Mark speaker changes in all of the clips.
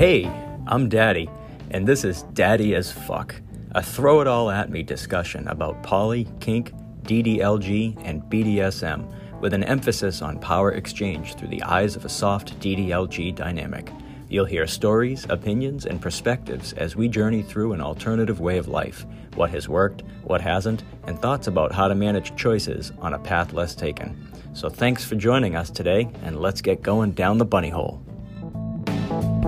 Speaker 1: Hey, I'm Daddy, and this is Daddy as Fuck, a throw it all at me discussion about poly, kink, DDLG, and BDSM, with an emphasis on power exchange through the eyes of a soft DDLG dynamic. You'll hear stories, opinions, and perspectives as we journey through an alternative way of life, what has worked, what hasn't, and thoughts about how to manage choices on a path less taken. So thanks for joining us today, and let's get going down the bunny hole. Hey,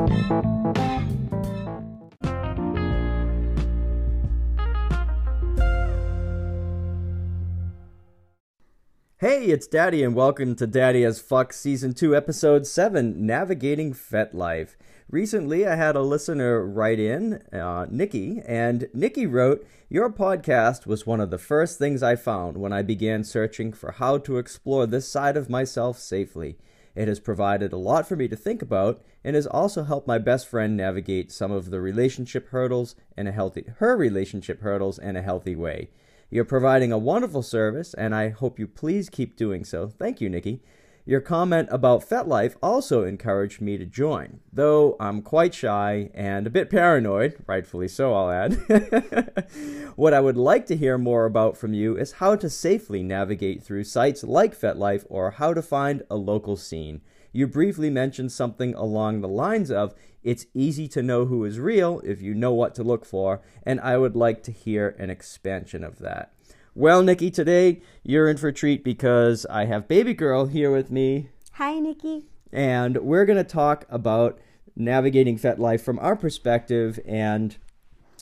Speaker 1: it's Daddy, and welcome to Daddy as Fuck Season 2, Episode 7 Navigating FetLife. Recently, I had a listener write in, uh, Nikki, and Nikki wrote, Your podcast was one of the first things I found when I began searching for how to explore this side of myself safely. It has provided a lot for me to think about and has also helped my best friend navigate some of the relationship hurdles in a healthy her relationship hurdles in a healthy way. You're providing a wonderful service, and I hope you please keep doing so. Thank you, Nikki. Your comment about FetLife also encouraged me to join, though I'm quite shy and a bit paranoid, rightfully so, I'll add. what I would like to hear more about from you is how to safely navigate through sites like FetLife or how to find a local scene. You briefly mentioned something along the lines of it's easy to know who is real if you know what to look for, and I would like to hear an expansion of that. Well, Nikki, today you're in for a treat because I have Baby Girl here with me.
Speaker 2: Hi, Nikki.
Speaker 1: And we're going to talk about navigating FetLife from our perspective. And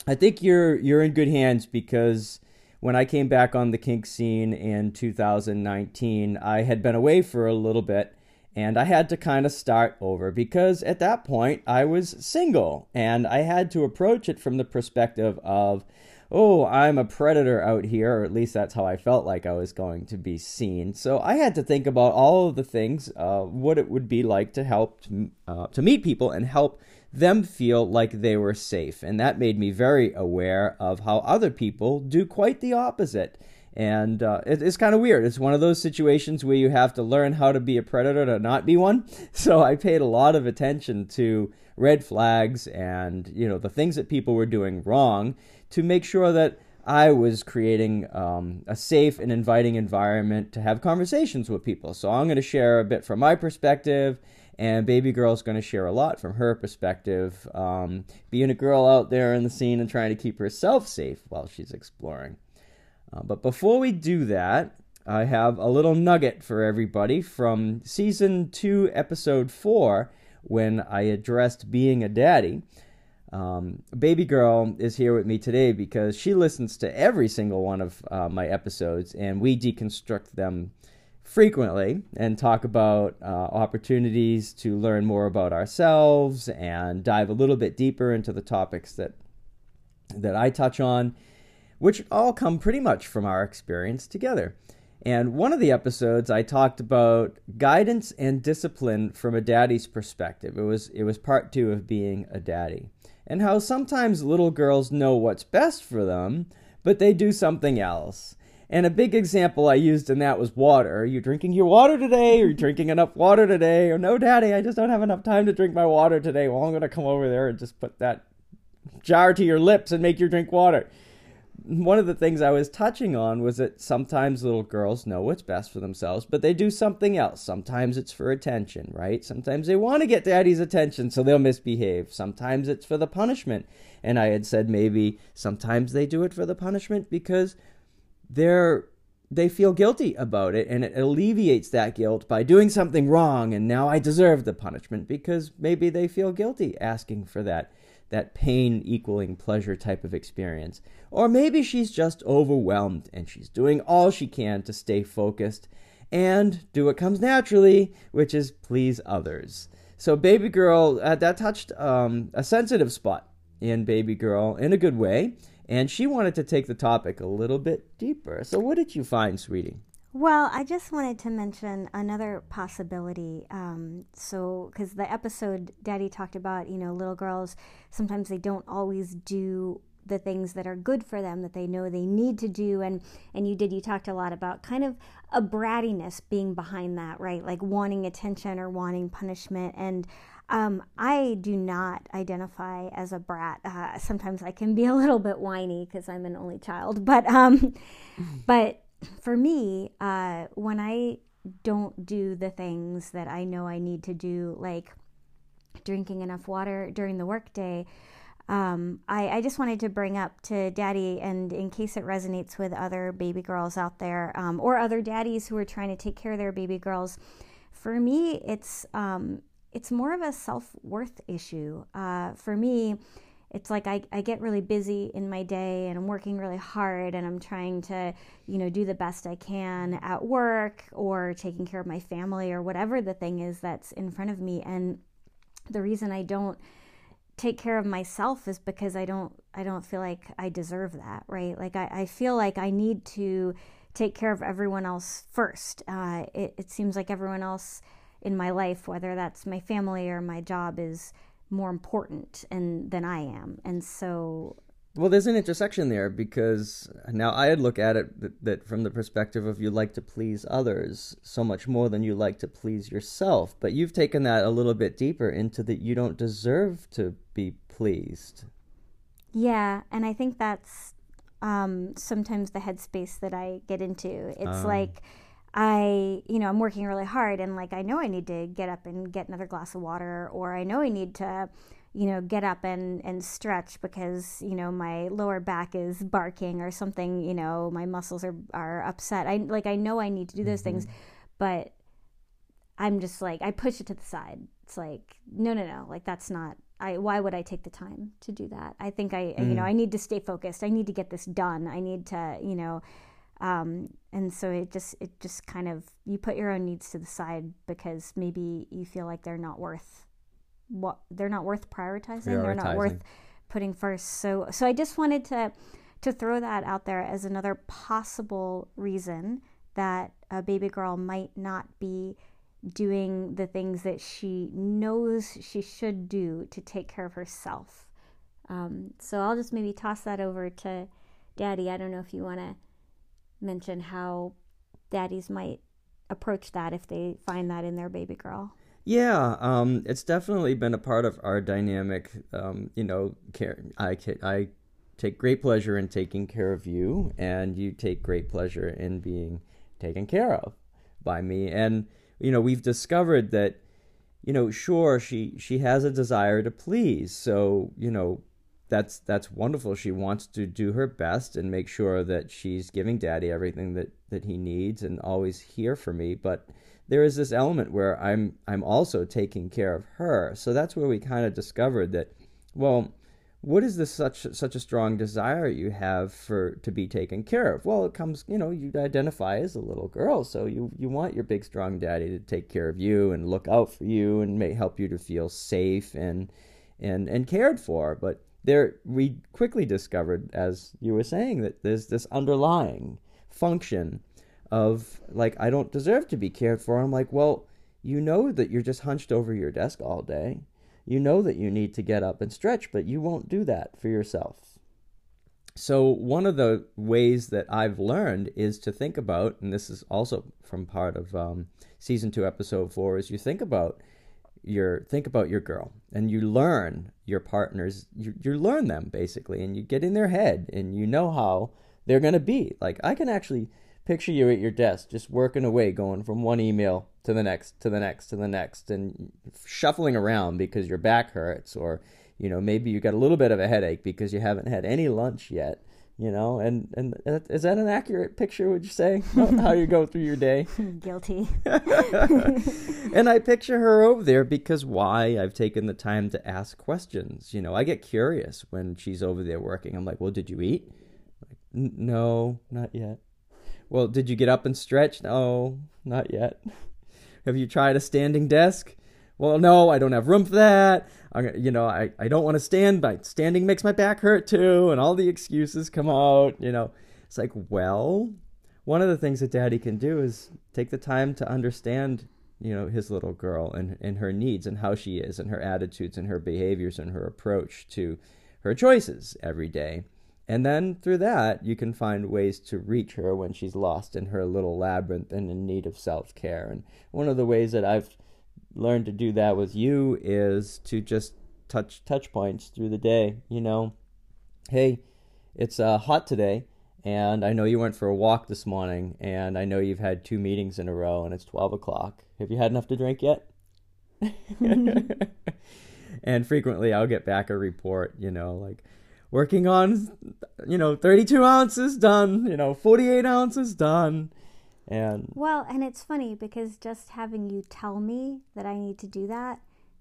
Speaker 1: I think you're you're in good hands because when I came back on the kink scene in 2019, I had been away for a little bit and I had to kind of start over because at that point I was single and I had to approach it from the perspective of, oh, I'm a predator out here, or at least that's how I felt like I was going to be seen. So I had to think about all of the things, uh, what it would be like to help uh, to meet people and help them feel like they were safe. And that made me very aware of how other people do quite the opposite and uh, it, it's kind of weird. It's one of those situations where you have to learn how to be a predator to not be one. So I paid a lot of attention to red flags and you know the things that people were doing wrong to make sure that I was creating um, a safe and inviting environment to have conversations with people. So I'm going to share a bit from my perspective, and Baby Girl's going to share a lot from her perspective, um, being a girl out there in the scene and trying to keep herself safe while she's exploring. Uh, but before we do that, I have a little nugget for everybody from season 2, episode 4, when I addressed being a daddy. Um, baby girl is here with me today because she listens to every single one of uh, my episodes, and we deconstruct them frequently and talk about uh, opportunities to learn more about ourselves and dive a little bit deeper into the topics that that I touch on which all come pretty much from our experience together. And one of the episodes I talked about guidance and discipline from a daddy's perspective. It was it was part 2 of being a daddy. And how sometimes little girls know what's best for them, but they do something else. And a big example I used in that was water. Are you drinking your water today? Are you drinking enough water today? Or no, daddy, I just don't have enough time to drink my water today. Well, I'm going to come over there and just put that jar to your lips and make you drink water one of the things I was touching on was that sometimes little girls know what's best for themselves, but they do something else. Sometimes it's for attention, right? Sometimes they want to get daddy's attention, so they'll misbehave. Sometimes it's for the punishment. And I had said maybe sometimes they do it for the punishment because they're they feel guilty about it and it alleviates that guilt by doing something wrong and now I deserve the punishment because maybe they feel guilty asking for that that pain equaling pleasure type of experience. Or maybe she's just overwhelmed and she's doing all she can to stay focused and do what comes naturally, which is please others. So, Baby Girl, uh, that touched um, a sensitive spot in Baby Girl in a good way, and she wanted to take the topic a little bit deeper. So, what did you find, sweetie?
Speaker 2: Well, I just wanted to mention another possibility. Um, so, because the episode Daddy talked about, you know, little girls, sometimes they don't always do the things that are good for them that they know they need to do and and you did you talked a lot about kind of a brattiness being behind that right like wanting attention or wanting punishment and Um, I do not identify as a brat. Uh, sometimes I can be a little bit whiny because I'm an only child. But um, but for me, uh, when I don't do the things that I know I need to do, like drinking enough water during the workday, um, I, I, just wanted to bring up to daddy, and in case it resonates with other baby girls out there um, or other daddies who are trying to take care of their baby girls, for me, it's um, it's more of a self worth issue. Uh, for me, it's like I, I get really busy in my day and I'm working really hard and I'm trying to, you know, do the best I can at work or taking care of my family or whatever the thing is that's in front of me. And the reason I don't take care of myself is because I don't I don't feel like I deserve that, right? Like I, I feel like I need to take care of everyone else first. Uh, it, it seems like everyone else in my life, whether that's my family or my job, is more important and than I am. And so
Speaker 1: well, there's an intersection there because now I'd look at it that, that, from the perspective of you like to please others so much more than you like to please yourself. But you've taken that a little bit deeper into that you don't deserve to be pleased.
Speaker 2: Yeah, and I think that's um, sometimes the headspace that I get into. It's um. like I, you know, I'm working really hard and like I know I need to get up and get another glass of water, or I know I need to you know, get up and, and stretch because, you know, my lower back is barking or something, you know, my muscles are, are upset. I like, I know I need to do those mm-hmm. things, but I'm just like, I push it to the side. It's like, no, no, no, like that's not, I, why would I take the time to do that? I think I, mm. you know, mm. I need to stay focused. I need to get this done. I need to, you know, um, and so it just, it just kind of, you put your own needs to the side because maybe you feel like they're not worth what they're not worth prioritizing. prioritizing. They're not worth putting first. So so I just wanted to to throw that out there as another possible reason that a baby girl might not be doing the things that she knows she should do to take care of herself. Um, so I'll just maybe toss that over to Daddy. I don't know if you want to mention how daddies might approach that if they find that in their baby girl.
Speaker 1: Yeah, um, it's definitely been a part of our dynamic. Um, you know, care, I, I take great pleasure in taking care of you, and you take great pleasure in being taken care of by me. And you know, we've discovered that, you know, sure she she has a desire to please, so you know, that's that's wonderful. She wants to do her best and make sure that she's giving Daddy everything that that he needs and always here for me, but there is this element where I'm I'm also taking care of her. So that's where we kind of discovered that, well, what is this such such a strong desire you have for to be taken care of? Well, it comes, you know, you identify as a little girl, so you you want your big strong daddy to take care of you and look out for you and may help you to feel safe and and and cared for. But there we quickly discovered as you were saying that there's this underlying function of like I don't deserve to be cared for. I'm like, well, you know that you're just hunched over your desk all day. You know that you need to get up and stretch, but you won't do that for yourself. So, one of the ways that I've learned is to think about, and this is also from part of um, season two, episode four, is you think about your think about your girl and you learn your partners you, you learn them basically and you get in their head and you know how they're going to be. Like i can actually picture you at your desk just working away going from one email to the next to the next to the next and shuffling around because your back hurts or you know maybe you got a little bit of a headache because you haven't had any lunch yet you know? And and is that an accurate picture would you say how you go through your day?
Speaker 2: Guilty.
Speaker 1: And i picture her over there because why? I've taken the time to ask questions. You know i get curious when she's over there working. I'm like well did you eat? Like, no not yet. Well, did you get up and stretch? No, not yet. have you tried a standing desk? Well, no, I don't have room for that. I, you know, I, I don't want to stand, but standing makes my back hurt too, and all the excuses come out. You know, it's like, well, one of the things that daddy can do is take the time to understand, you know, his little girl and, and her needs and how she is and her attitudes and her behaviors and her approach to her choices every day. And then through that, you can find ways to reach her when she's lost in her little labyrinth and in need of self care. And one of the ways that I've learned to do that with you is to just touch touch points through the day. You know, hey, it's uh, hot today, and I know you went for a walk this morning, and I know you've had two meetings in a row, and it's twelve o'clock. Have you had enough to drink yet? and frequently, I'll get back a report. You know, like working on, you know, thirty-two ounces done. You know, forty-eight ounces done and
Speaker 2: well, and it's funny because just having you tell me that I need to do that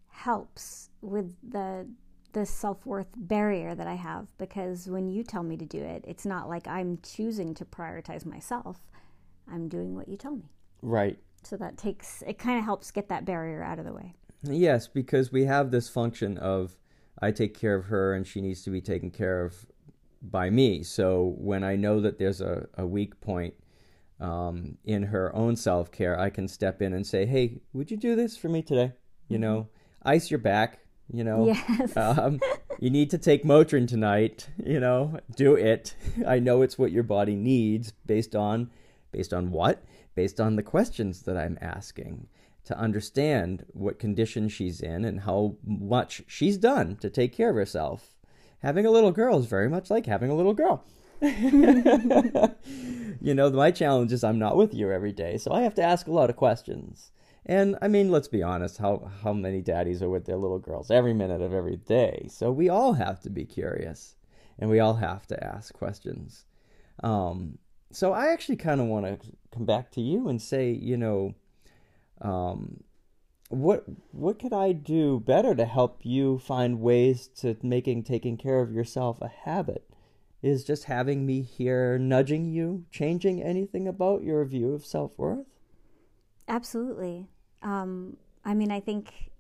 Speaker 2: helps with the the self-worth barrier that I have because when you tell me to do it, it's not like I'm choosing to prioritize myself. I'm doing what you tell me.
Speaker 1: Right.
Speaker 2: So that takes it kind of helps get that barrier out of the way.
Speaker 1: Yes, because we have this function of I take care of her and she needs to be taken care of by me. So when I know that there's a, a weak point um, in her own self care, I can step in and say, "Hey, would you do this for me today? You mm-hmm. know, ice your back. You know,
Speaker 2: yes.
Speaker 1: um, you need to take Motrin tonight. You know, do it. I know it's what your body needs based on, based on what? Based on the questions that I'm asking." To understand what condition she's in and how much she's done to take care of herself. Having a little girl is very much like having a little girl. you know, my challenge is I'm not with you every day, so I have to ask a lot of questions. And I mean, let's be honest, how how many daddies are with their little girls every minute of every day? So we all have to be curious, and we all have to ask questions. Um, so I actually kind of want to come back to you and say, you know, um, what what could I do better to help you find ways to making taking care of yourself a habit? Is just having me here nudging you, changing anything about your view of self worth?
Speaker 2: Absolutely. Um, I mean, I think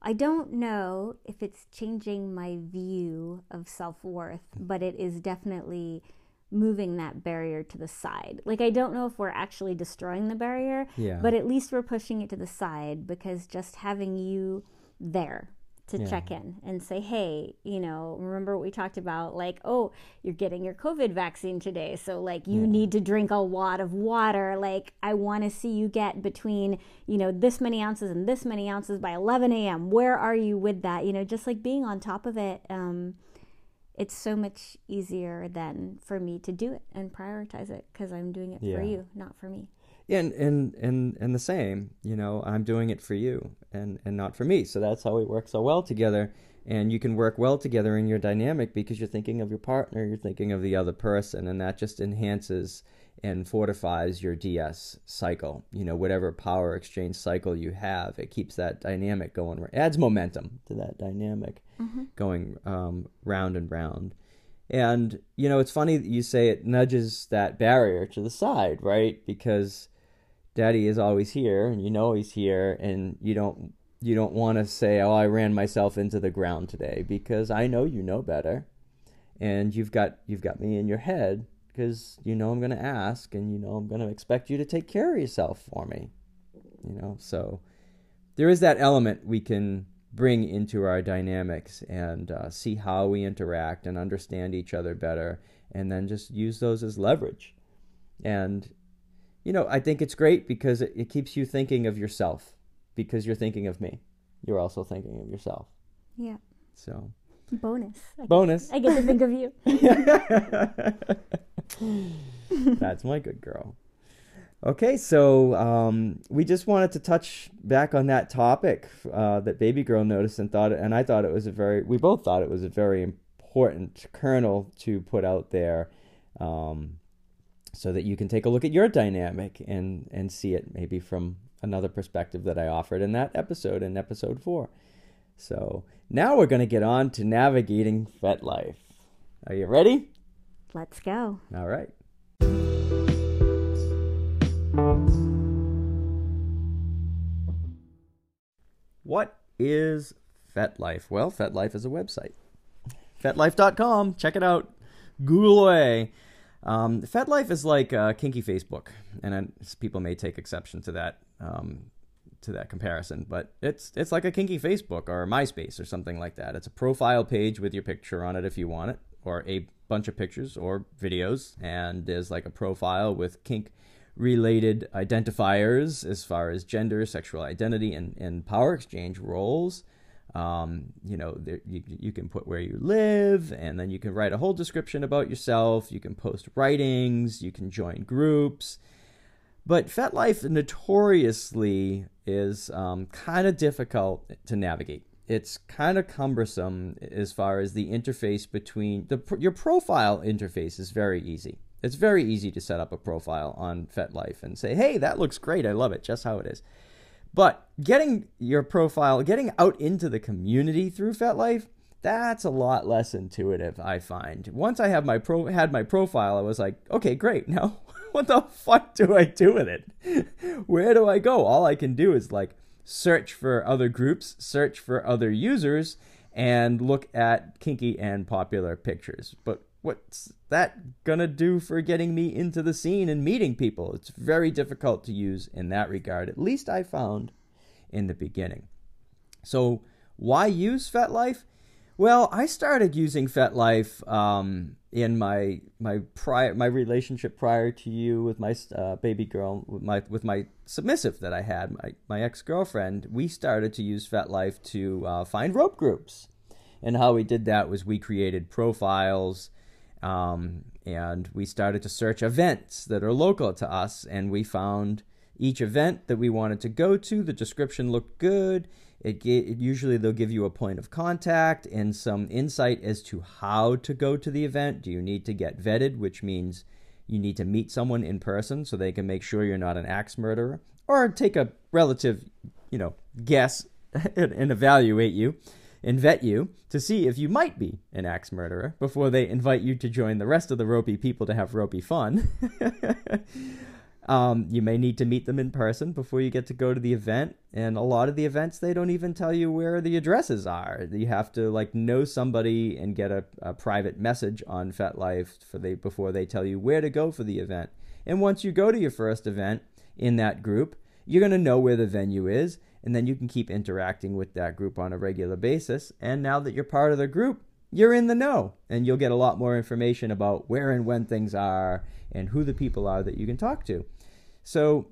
Speaker 2: I don't know if it's changing my view of self worth, but it is definitely moving that barrier to the side. Like, I don't know if we're actually destroying the barrier,
Speaker 1: yeah.
Speaker 2: but at least we're pushing it to the side because just having you there to yeah. check in and say, hey, you know, remember what we talked about? Like, oh, you're getting your COVID vaccine today. So, like, you yeah. need to drink a lot of water. Like, I want to see you get between, you know, this many ounces and this many ounces by 11 a.m. Where are you with that? You know, just like being on top of it. Um, it's so much easier than for me to do it and prioritize it because I'm doing it yeah. for you, not for me
Speaker 1: and and and and the same you know i'm doing it for you and and not for me. So that's how we work so well together. And you can work well together in your dynamic because you're thinking of your partner you're thinking of the other person and that just enhances and fortifies your ds cycle. You know whatever power exchange cycle you have it keeps that dynamic going adds momentum to that dynamic mm-hmm. going um, round and round. And you know it's funny that you say it nudges that barrier to the side right? Because daddy is always here and you know he's here and you don't you don't want to say oh i ran myself into the ground today because i know you know better. And you've got you've got me in your head because you know i'm going to ask and you know i'm going to expect you to take care of yourself for me you know? So there is that element we can bring into our dynamics and uh, see how we interact and understand each other better and then just use those as leverage. And you know, I think it's great because it, it keeps you thinking of yourself because you're thinking of me. You're also thinking of yourself.
Speaker 2: Yeah.
Speaker 1: So
Speaker 2: bonus.
Speaker 1: I bonus.
Speaker 2: Get, I get to think of you.
Speaker 1: That's my good girl. Okay, so um, we just wanted to touch back on that topic uh, that baby girl noticed and thought, and I thought it was a very, we both thought it was a very important kernel to put out there. Um, so that you can take a look at your dynamic and and see it maybe from another perspective that I offered in that episode in episode 4. So, now we're going to get on to navigating FetLife. Are you ready?
Speaker 2: Let's go.
Speaker 1: All right. What is FetLife? Well, FetLife is a website. FetLife.com. Check it out. Google away. Um, is like kinky Facebook, and people may take exception to that um, to that comparison, but it's it's like a kinky Facebook or MySpace or something like that. It's a profile page with your picture on it if you want it, or a bunch of pictures or videos, and there's like a profile with kink related identifiers as far as gender, sexual identity, and, and power exchange roles. Um, you know, there, you, you can put where you live, and then you can write a whole description about yourself. You can post writings, you can join groups. But FetLife notoriously is um, kind of difficult to navigate. It's kind of cumbersome as far as the interface between the your profile interface is very easy. It's very easy to set up a profile on FetLife and say, "Hey, that looks great. I love it, just how it is." But getting your profile, getting out into the community through FetLife, that's a lot less intuitive, I find. Once I have my pro had my profile, I was like, okay, great. Now, what the fuck do I do with it? Where do I go? All I can do is like search for other groups, search for other users, and look at kinky and popular pictures. But what's that gonna do for getting me into the scene and meeting people? It's very difficult to use in that regard, at least I found in the beginning. So, why use FetLife? Well, I started using FetLife um, in my my prior my relationship prior to you with my uh, baby girl with my with my submissive that I had my my ex girlfriend. We started to use FetLife to uh, find rope groups, and how we did that was we created profiles um, and we started to search events that are local to us, and we found each event that we wanted to go to. The description looked good. It, it, usually they'll give you a point of contact and some insight as to how to go to the event. Do you need to get vetted, which means you need to meet someone in person so they can make sure you're not an axe murderer, or take a relative, you know, guess and, and evaluate you and vet you to see if you might be an axe murderer before they invite you to join the rest of the ropey people to have ropey fun. um, you may need to meet them in person before you get to go to the event. And a lot of the events, they don't even tell you where the addresses are. You have to like know somebody and get a, a private message on FetLife for they before they tell you where to go for the event. And once you go to your first event in that group, you're going to know where the venue is and then you can keep interacting with that group on a regular basis. And now that you're part of the group, you're in the know and you'll get a lot more information about where and when things are and who the people are that you can talk to. So,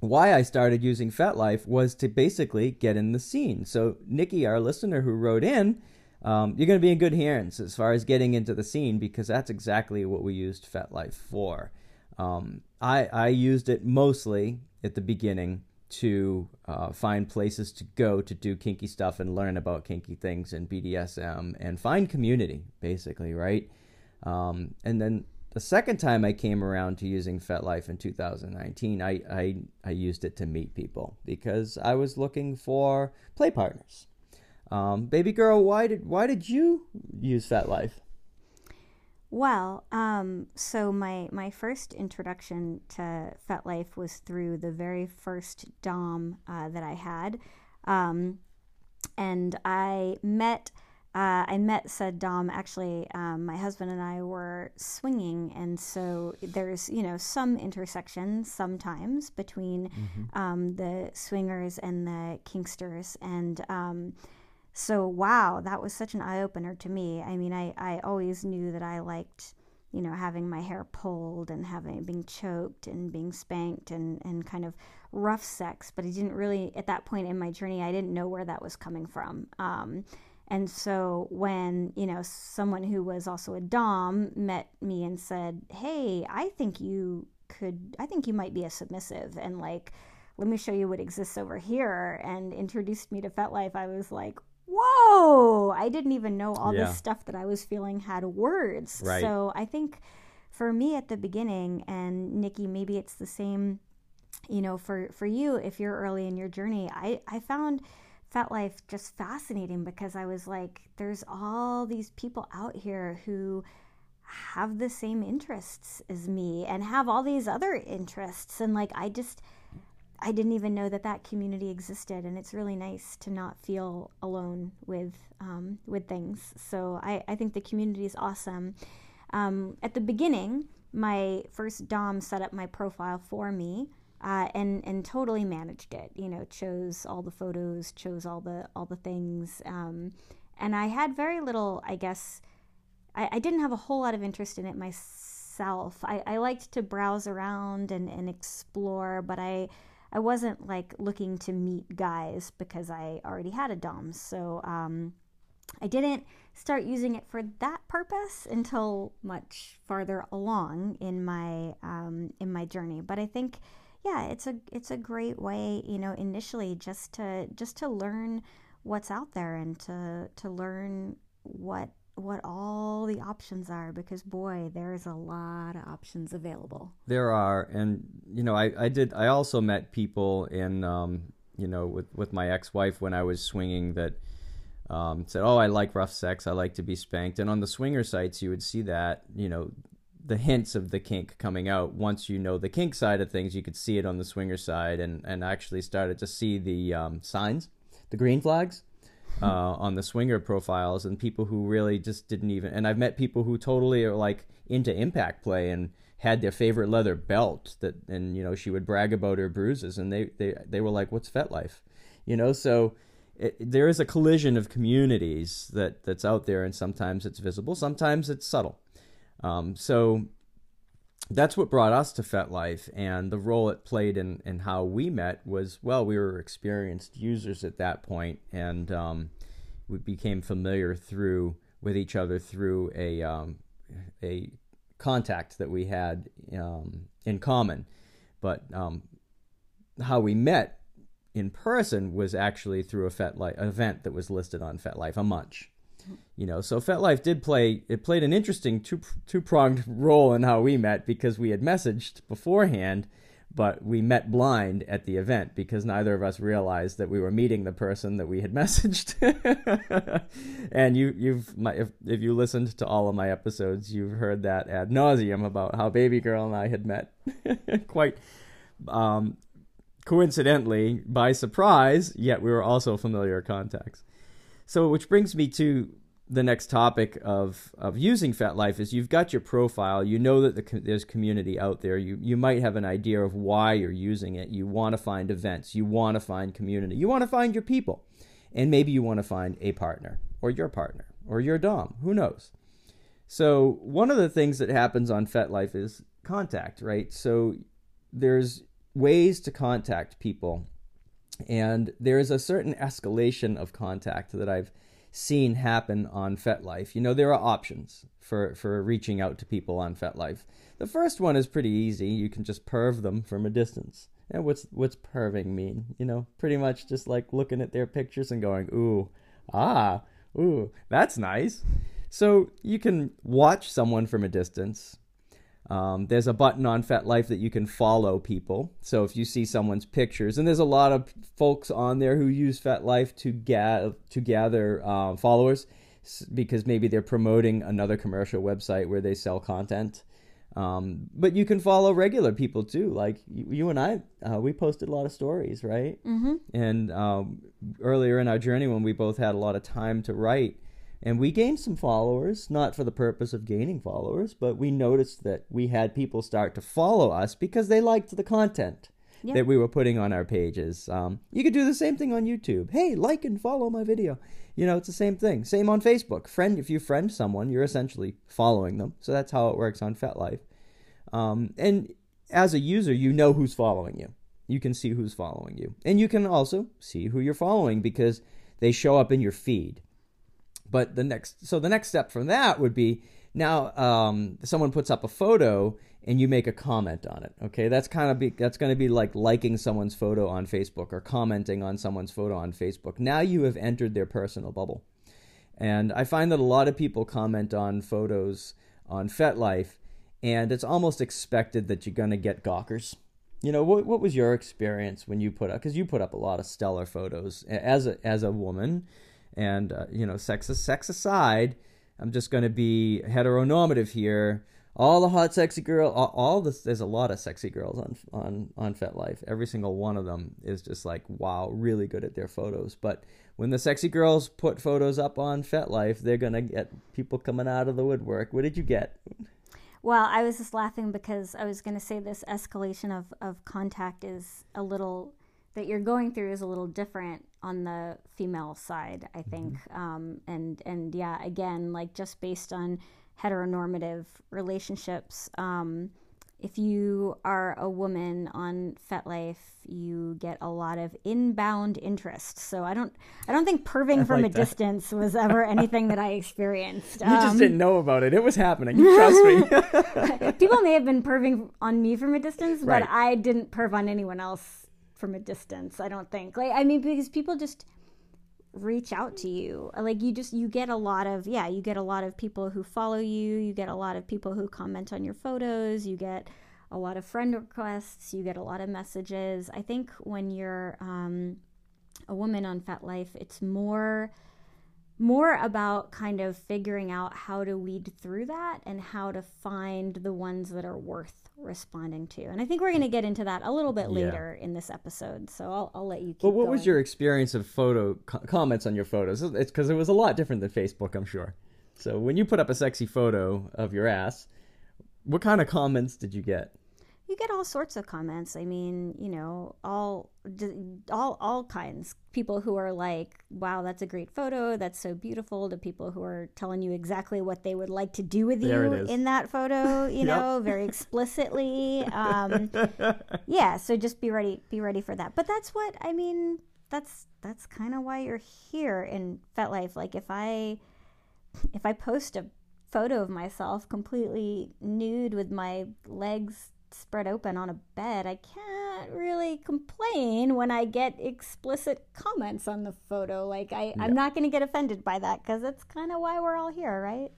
Speaker 1: why I started using FetLife was to basically get in the scene. So, Nikki, our listener who wrote in, um, you're going to be in good hands as far as getting into the scene because that's exactly what we used FetLife for. Um, I, I used it mostly at the beginning to uh, find places to go to do kinky stuff and learn about kinky things and BDSM and find community, basically, right? Um, and then the second time I came around to using FetLife in 2019, I, I, I used it to meet people because I was looking for play partners. Um, baby girl, why did why did you use FetLife?
Speaker 2: Well, um, so my my first introduction to FetLife was through the very first Dom uh, that I had, um, and I met. Uh, I met said Dom. Actually, um, my husband and I were swinging, and so there's you know some intersection sometimes between mm-hmm. um, the swingers and the kinksters, and um, so wow that was such an eye-opener to me. I mean i, I always knew that i liked you know having my hair pulled and having being choked and being spanked and, and kind of rough sex but i didn't really at that point in my journey i didn't know where that was coming from. Um, and so when you know someone who was also a dom met me and said hey i think you could i think you might be a submissive and like let me show you what exists over here and introduced me to FetLife, I was like, whoa, I didn't even know all yeah. this stuff that I was feeling had words. Right. So I think for me at the beginning, and Nikki, maybe it's the same, you know, for, for you, if you're early in your journey, I, I found FetLife just fascinating because I was like, there's all these people out here who have the same interests as me and have all these other interests. And like, I just, I didn't even know that that community existed, and it's really nice to not feel alone with um, with things. So I, I think the community is awesome. Um, at the beginning, my first dom set up my profile for me. Uh, and and totally managed it. You know, chose all the photos, chose all the all the things, um, and I had very little. I guess I, I, didn't have a whole lot of interest in it myself. I, I liked to browse around and, and explore, but I I wasn't like looking to meet guys because I already had a Dom. So um, I didn't start using it for that purpose until much farther along in my um, in my journey. But I think, yeah, it's a it's a great way, you know, initially just to just to learn what's out there and to to learn what what all the options are because boy there's a lot of options available.
Speaker 1: There are. And you know i, I did i also met people in um, you know with, with my ex-wife when i was swinging that um, said oh i like rough sex. I like to be spanked. And on the swinger sites you would see that you know the hints of the kink coming out. Once you know the kink side of things you could see it on the swinger side and and actually started to see the um, signs the green flags uh, on the swinger profiles and people who really just didn't even. And I've met people who totally are like into impact play and had their favorite leather belt that, and you know, she would brag about her bruises, and they they they were like, "What's FetLife?" You know, so. It, there is a collision of communities that, that's out there, and sometimes it's visible, sometimes it's subtle. Um, so that's what brought us to FetLife, and the role it played in, in how we met was well, we were experienced users at that point, and um, we became familiar through with each other through a um, a contact that we had um, in common. But um, how we met in person was actually through a FetLife event that was listed on FetLife, a munch you know, so FetLife did play it played an interesting two two pronged role in how we met because we had messaged beforehand, but we met blind at the event because neither of us realized that we were meeting the person that we had messaged. and you you've my, if if you listened to all of my episodes, you've heard that ad nauseum about how Baby Girl and I had met quite um, coincidentally by surprise, yet we were also familiar contacts. So, which brings me to the next topic of of using FetLife is you've got your profile. You know that the, there's community out there. You you might have an idea of why you're using it. You want to find events. You want to find community. You want to find your people, and maybe you want to find a partner or your partner or your dom. Who knows? So one of the things that happens on FetLife is contact, right? So there's ways to contact people and there is a certain escalation of contact that I've seen happen on FetLife. You know, there are options for, for reaching out to people on FetLife. The first one is pretty easy. You can just perv them from a distance. And what's what's perving mean? You know, pretty much just like looking at their pictures and going, ooh, ah, ooh, that's nice. So you can watch someone from a distance um, there's a button on FetLife that you can follow people. So if you see someone's pictures, and there's a lot of folks on there who use FetLife to get to gather uh, followers because maybe they're promoting another commercial website where they sell content. Um, but you can follow regular people too. Like you, you and I, uh, we posted a lot of stories, right?
Speaker 2: Mm-hmm.
Speaker 1: And um, earlier in our journey, when we both had a lot of time to write, and we gained some followers, not for the purpose of gaining followers, but we noticed that we had people start to follow us because they liked the content yep. that we were putting on our pages. Um, you could do the same thing on YouTube. Hey, like and follow my video. You know, it's the same thing. Same on Facebook. Friend, if you friend someone, you're essentially following them. So that's how it works on FetLife. Um, and as a user, you know who's following you. You can see who's following you. And you can also see who you're following because they show up in your feed. But the next, so the next step from that would be now um, someone puts up a photo and you make a comment on it. Okay, that's kind of be that's going to be like liking someone's photo on Facebook or commenting on someone's photo on Facebook. Now you have entered their personal bubble, and I find that a lot of people comment on photos on FetLife, and it's almost expected that you're going to get gawkers. You know, what what was your experience when you put up? Because you put up a lot of stellar photos as a as a woman and uh, you know, sex sex aside, I'm just going to be heteronormative here. All the hot, sexy girl, all, all this. There's a lot of sexy girls on on on FetLife. Every single one of them is just like wow, really good at their photos. But when the sexy girls put photos up on FetLife, they're gonna get people coming out of the woodwork. What did you get?
Speaker 2: Well, I was just laughing because I was going to say this escalation of, of contact is a little that you're going through is a little different on the female side, I mm-hmm. think. Mm-hmm. Um, and and yeah, again, like just based on heteronormative relationships. Um, if you are a woman on FetLife, you get a lot of inbound interest. So I don't, I don't think perving from like a that. distance was ever anything that I experienced.
Speaker 1: You um, just didn't know about it. It was happening. Trust me.
Speaker 2: People may have been perving on me from a distance, but right. I didn't perv on anyone else from a distance. I don't think. Like I mean, because people just reach out to you like you just you get a lot of yeah you get a lot of people who follow you you get a lot of people who comment on your photos you get a lot of friend requests you get a lot of messages i think when you're um, a woman on FetLife, it's more more about kind of figuring out how to weed through that and how to find the ones that are worth responding to. And I think we're going to get into that a little bit later yeah. in this episode. So I'll, I'll let you keep
Speaker 1: But what
Speaker 2: going.
Speaker 1: was your experience of photo co- comments on your photos? It's because it was a lot different than Facebook, I'm sure. So when you put up a sexy photo of your ass, what kind of comments did you get?
Speaker 2: You get all sorts of comments. I mean, you know, all all all kinds. People who are like, "Wow, that's a great photo. That's so beautiful." To people who are telling you exactly what they would like to do with you in that photo. You yep. know, very explicitly. Um, yeah. So just be ready. Be ready for that. But that's what I mean. That's that's kind of why you're here in FetLife. Like if I if I post a photo of myself completely nude with my legs spread open on a bed, I can't really complain when I get explicit comments on the photo. Like I, yeah. I'm not going to get offended by that because that's kind of why we're all here, right?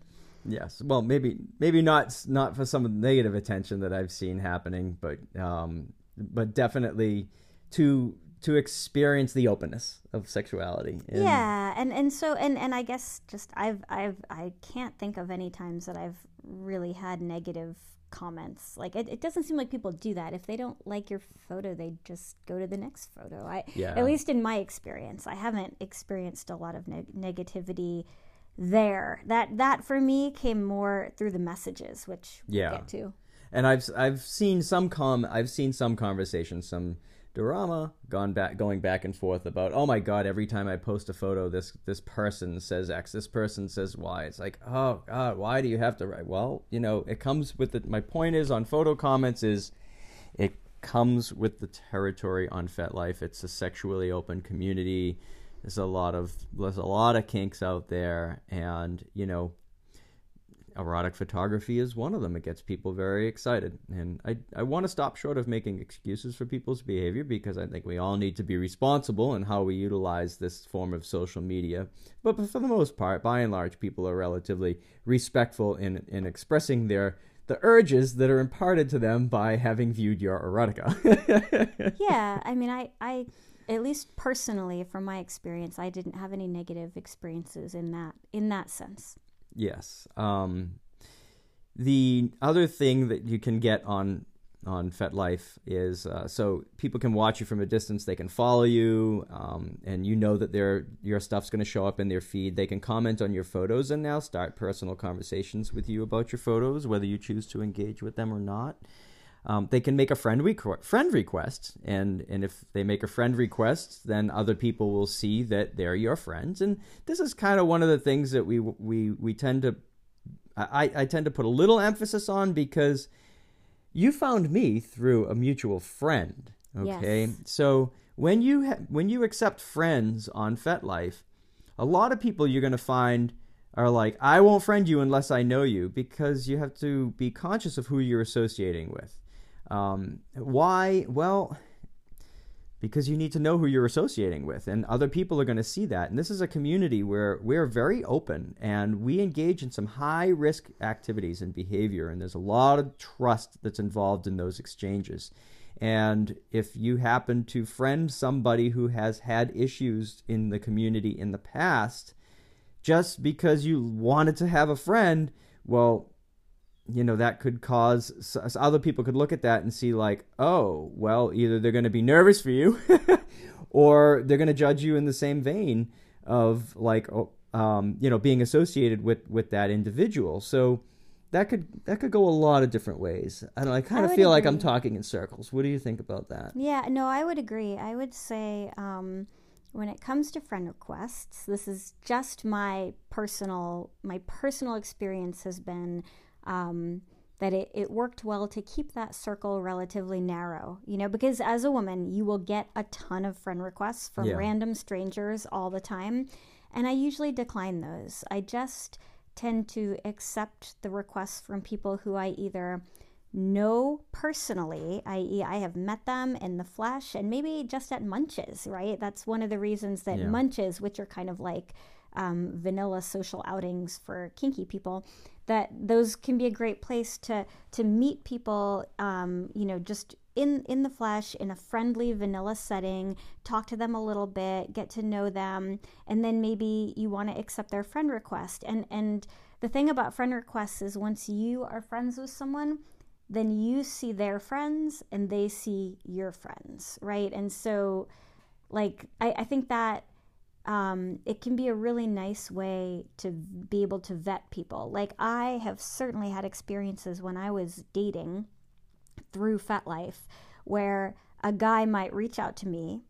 Speaker 1: Yes. Well, maybe maybe not not for some of the negative attention that I've seen happening, but um, but definitely to to experience the openness of sexuality.
Speaker 2: And yeah, and and so and and I guess just I've I've I can't think of any times that I've really had negative comments. Like it, it doesn't seem like people do that. If they don't like your photo, they just go to the next photo. I yeah. at least in my experience, I haven't experienced a lot of neg- negativity there. That that for me came more through the messages, which yeah. we'll get to.
Speaker 1: And I've I've seen some com I've seen some conversations, some drama gone back going back and forth about oh my god every time i post a photo this this person says x this person says y. It's like oh god why do you have to write? Well you know it comes with the my point is on photo comments is it comes with the territory on FetLife it's a sexually open community. There's a lot of there's a lot of kinks out there. And you know erotic photography is one of them. It gets people very excited. And I, I want to stop short of making excuses for people's behavior because I think we all need to be responsible in how we utilize this form of social media. But for the most part, by and large, people are relatively respectful in, in expressing their the urges that are imparted to them by having viewed your
Speaker 2: erotica. yeah, I mean, I, I, at least personally, from my experience, I didn't have any negative experiences in that in that sense.
Speaker 1: Yes. Um, the other thing that you can get on on FetLife is uh, so people can watch you from a distance. They can follow you, um, and you know that their your stuff's going to show up in their feed. They can comment on your photos and now start personal conversations with you about your photos, whether you choose to engage with them or not. Um, they can make a friend requ- friend request, and and if they make a friend request, then other people will see that they're your friends. And this is kind of one of the things that we we we tend to I, I tend to put a little emphasis on because you found me through a mutual friend. Okay, yes. so when you ha- when you accept friends on FetLife, a lot of people you're going to find are like, I won't friend you unless I know you because you have to be conscious of who you're associating with. Um, why? Well, because you need to know who you're associating with, and other people are going to see that. And this is a community where we're very open and we engage in some high risk activities and behavior, and there's a lot of trust that's involved in those exchanges. And if you happen to friend somebody who has had issues in the community in the past, just because you wanted to have a friend, well, you know that could cause other people could look at that and see like oh well either they're going to be nervous for you or they're going to judge you in the same vein of like oh, um, you know being associated with with that individual. So that could that could go a lot of different ways. I don't know, i kind of feel agree. like i'm talking in circles. What do you think about that?
Speaker 2: Yeah no i would agree. I would say um, when it comes to friend requests, this is just my personal my personal experience has been um, that it, it worked well to keep that circle relatively narrow, you know, because as a woman, you will get a ton of friend requests from
Speaker 1: Yeah.
Speaker 2: random strangers all the time. And I usually decline those. I just tend to accept the requests from people who I either know personally, i.e., I have met them in the flesh and maybe just at munches, right? That's one of the reasons that
Speaker 1: Yeah.
Speaker 2: munches, which are kind of like um, vanilla social outings for kinky people, that those can be a great place to to meet people, um, you know, just in in the flesh in a friendly vanilla setting talk to them a little bit get to know them and then maybe you want to accept their friend request. And and the thing about friend requests is once you are friends with someone then you see their friends and they see your friends right? And so like i, I think that um, it can be a really nice way to be able to vet people like i have certainly had experiences when i was dating through FetLife where a guy might reach out to me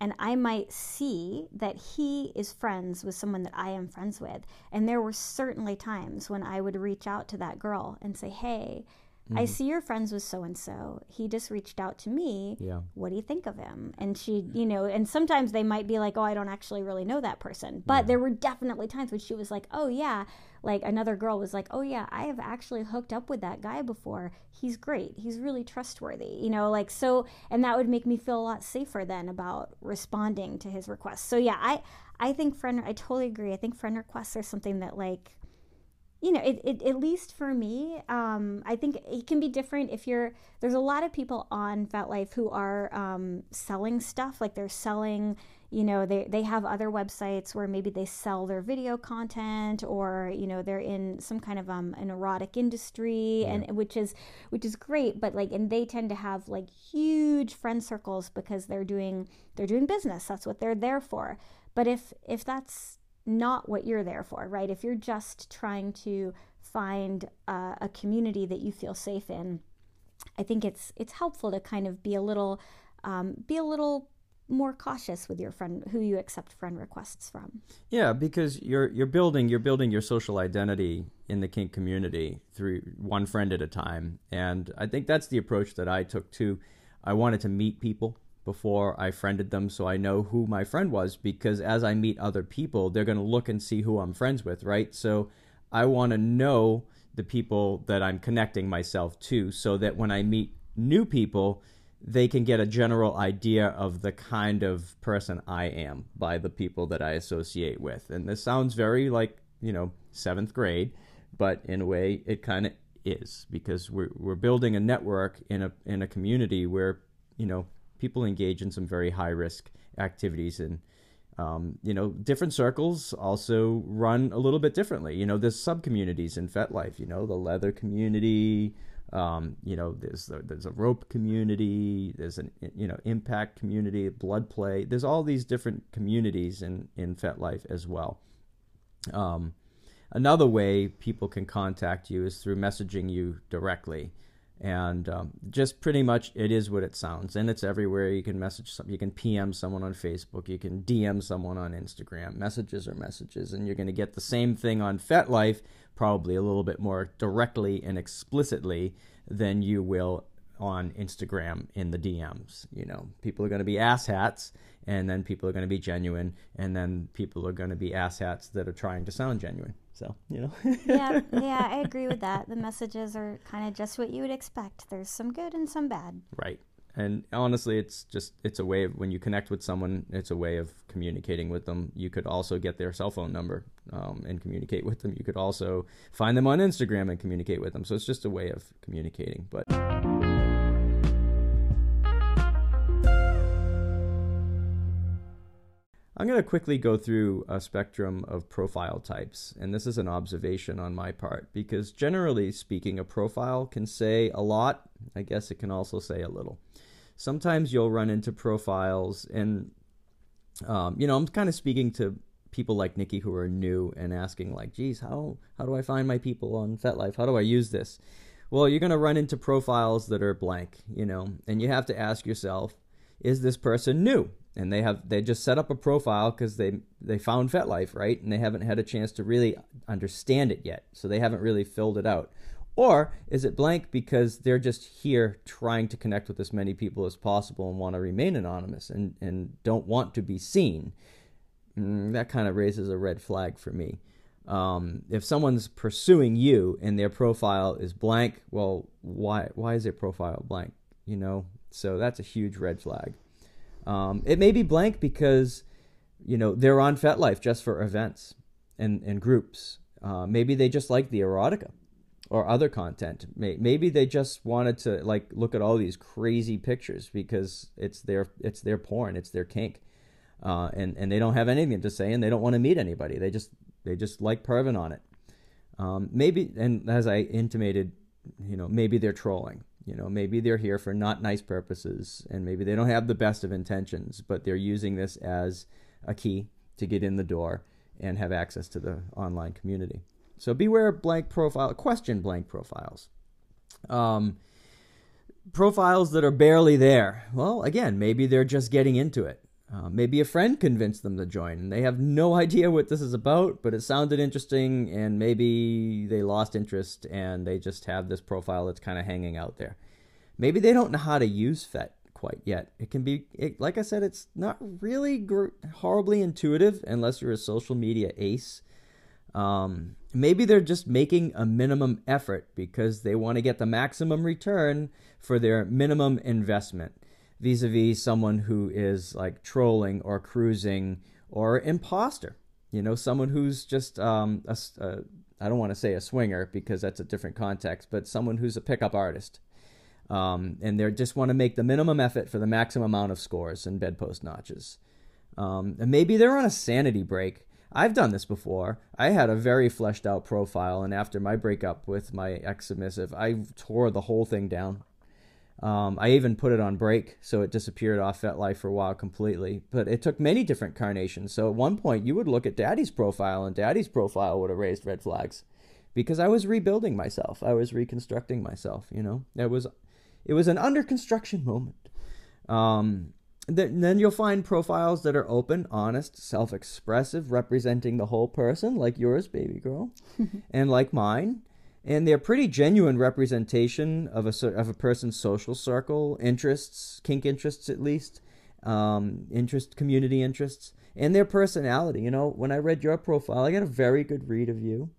Speaker 2: and I might see that he is friends with someone that I am friends with. And there were certainly times when I would reach out to that girl and say, Hey, I mm-hmm. see you're friends with so and so. He just reached out to me.
Speaker 1: Yeah.
Speaker 2: What do you think of him? And she, you know, and sometimes they might be like, Oh, I don't actually really know that person. But there were definitely times when she was like, Oh, yeah. Like another girl was like, Oh, yeah, I have actually hooked up with that guy before. He's great. He's really trustworthy, you know, like so. And that would make me feel a lot safer then about responding to his requests. So, yeah, I, I think friend, I totally agree. I think friend requests are something that like, you know, it, it, at least for me, um, I think it can be different if you're. There's a lot of people on FetLife who are um, selling stuff, like they're selling. You know, they they have other websites where maybe they sell their video content, or you know, they're in some kind of um, an erotic industry, and which is which is great. But like, and they tend to have like huge friend circles because they're doing they're doing business. That's what they're there for. But if if that's not what you're there for, right? If you're just trying to find a community that you feel safe in, I think it's it's helpful to kind of be a little um, be a little more cautious with your friend who you accept friend requests from.
Speaker 1: Yeah, because you're you're building you're building your social identity in the kink community through one friend at a time, and I think that's the approach that I took too. I wanted to meet people before I friended them, so I know who my friend was. Because as I meet other people, they're going to look and see who I'm friends with, right? So I want to know the people that I'm connecting myself to, so that when I meet new people, they can get a general idea of the kind of person I am by the people that I associate with. And this sounds very like, you know, seventh grade, but in a way it kind of is because we're, we're building a network in a, in a community where, you know, people engage in some very high risk activities and, um, you know, different circles also run a little bit differently. You know, there's sub communities in FetLife, you know, the leather community, um, you know, there's the, there's a rope community, there's an you know impact community, blood play. There's all these different communities in in FetLife as well. Um, another way people can contact you is through messaging you directly, and um, just pretty much it is what it sounds, and it's everywhere. You can message some, you can PM someone on Facebook, you can DM someone on Instagram. Messages are messages, and you're going to get the same thing on FetLife, probably a little bit more directly and explicitly than you will on Instagram in the DMs. You know, people are going to be asshats, and then people are going to be genuine, and then people are going to be asshats that are trying to sound genuine. So, you know.
Speaker 2: yeah, yeah, I agree with that. The messages are kind of just what you would expect. There's some good and some bad.
Speaker 1: Right. And honestly, it's just it's a way of when you connect with someone, it's a way of communicating with them. You could also get their cell phone number um, and communicate with them. You could also find them on Instagram and communicate with them. So it's just a way of communicating. But I'm going to quickly go through a spectrum of profile types, and this is an observation on my part because generally speaking, a profile can say a lot. I guess it can also say a little. Sometimes you'll run into profiles, and um, you know, I'm kind of speaking to people like Nikki who are new and asking, like, "Geez, how how do I find my people on FetLife? How do I use this?" Well, you're going to run into profiles that are blank, you know, and you have to ask yourself, is this person new and they have they just set up a profile because they they found FetLife right and they haven't had a chance to really understand it yet, so they haven't really filled it out. Or is it blank because they're just here trying to connect with as many people as possible and want to remain anonymous and, and don't want to be seen? Mm, that kind of raises a red flag for me. Um, if someone's pursuing you and their profile is blank, well, why why is their profile blank? You know, so that's a huge red flag. Um, it may be blank because you know they're on FetLife just for events and and groups. Uh, maybe they just like the erotica or other content. Maybe they just wanted to like look at all these crazy pictures because it's their it's their porn, it's their kink, uh, and and they don't have anything to say and they don't want to meet anybody. They just they just like perving on it. Um, maybe and as I intimated, you know, maybe they're trolling. You know, maybe they're here for not nice purposes, and maybe they don't have the best of intentions, but they're using this as a key to get in the door and have access to the online community. So beware blank profile, question blank profiles. Um, profiles that are barely there. Well, again, maybe they're just getting into it. Uh, maybe a friend convinced them to join and they have no idea what this is about, but it sounded interesting and maybe they lost interest and they just have this profile that's kind of hanging out there. Maybe they don't know how to use FET quite yet. It can be, it, like I said, it's not really gr- horribly intuitive unless you're a social media ace. Um, maybe they're just making a minimum effort because they want to get the maximum return for their minimum investment vis-a-vis someone who is like trolling or cruising or imposter you know someone who's just um, a, a, I don't want to say a swinger because that's a different context but someone who's a pickup artist um, and they just want to make the minimum effort for the maximum amount of scores and bedpost notches um, and maybe they're on a sanity break I've done this before. I had a very fleshed out profile, and after my breakup with my ex submissive, I tore the whole thing down. Um, I even put it on break, so it disappeared off FetLife for a while completely. But it took many different carnations. So at one point, you would look at Daddy's profile, and Daddy's profile would have raised red flags because I was rebuilding myself. I was reconstructing myself. You know, it was it was an under construction moment. Um, then you'll find profiles that are open, honest, self expressive, representing the whole person, like yours, baby girl, and like mine. And they're pretty genuine representation of a, of a person's social circle, interests, kink interests at least, um, interest, community interests, and their personality. You know, when I read your profile, I got a very good read of you.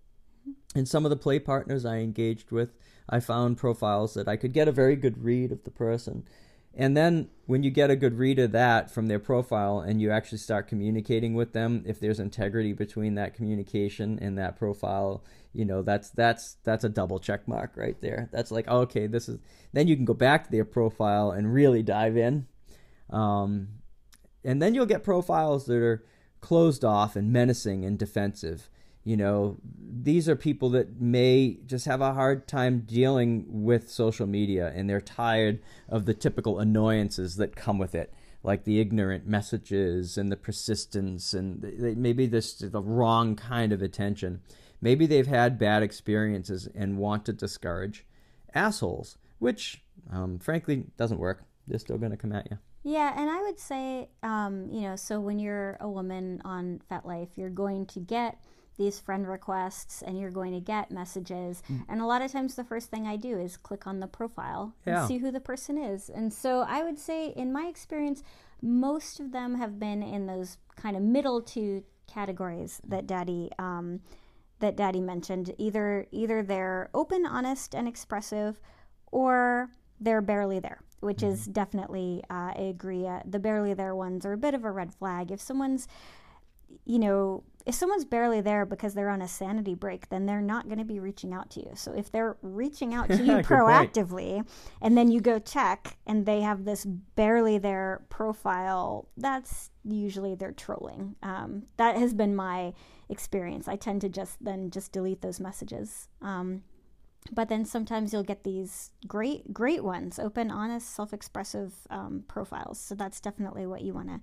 Speaker 1: And some of the play partners I engaged with, I found profiles that I could get a very good read of the person and then when you get a good read of that from their profile and you actually start communicating with them, if there's integrity between that communication and that profile, you know, that's that's that's a double check mark right there. That's like, okay, this is then you can go back to their profile and really dive in. Um, and then you'll get profiles that are closed off and menacing and defensive you know, these are people that may just have a hard time dealing with social media and they're tired of the typical annoyances that come with it, like the ignorant messages and the persistence and maybe this the wrong kind of attention. Maybe they've had bad experiences and want to discourage assholes, which um, frankly doesn't work. They're still going to come at you.
Speaker 2: Yeah, and I would say, um, you know, so when you're a woman on FetLife, you're going to get these friend requests and you're going to get messages. Mm. And a lot of times, the first thing I do is click on the profile yeah. and see who the person is. And so I would say, in my experience, most of them have been in those kind of middle two categories that Daddy. Um, that Daddy mentioned. Either either they're open, honest, and expressive, or they're barely there, which mm-hmm. is definitely uh, I agree. Uh, the barely there ones are a bit of a red flag. If someone's you know, if someone's barely there because they're on a sanity break, then they're not going to be reaching out to you. So if they're reaching out to you proactively and then you go check and they have this barely there profile, that's usually they're trolling. Um, that has been my experience. I tend to just then just delete those messages. Um, but then sometimes you'll get these great, great ones, open, honest, self-expressive um, profiles. So that's definitely what you want to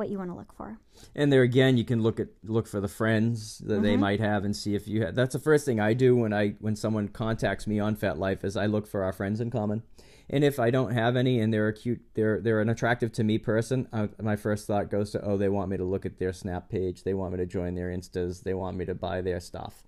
Speaker 2: what you want to look for.
Speaker 1: And there again, you can look at look for the friends that mm-hmm. they might have and see if you have. That's the first thing I do when I when someone contacts me on FetLife is I look for our friends in common, And if I don't have any, and they're a cute, they're they're an attractive to me person, uh, my first thought goes to, oh, they want me to look at their Snap page, they want me to join their Instas, they want me to buy their stuff.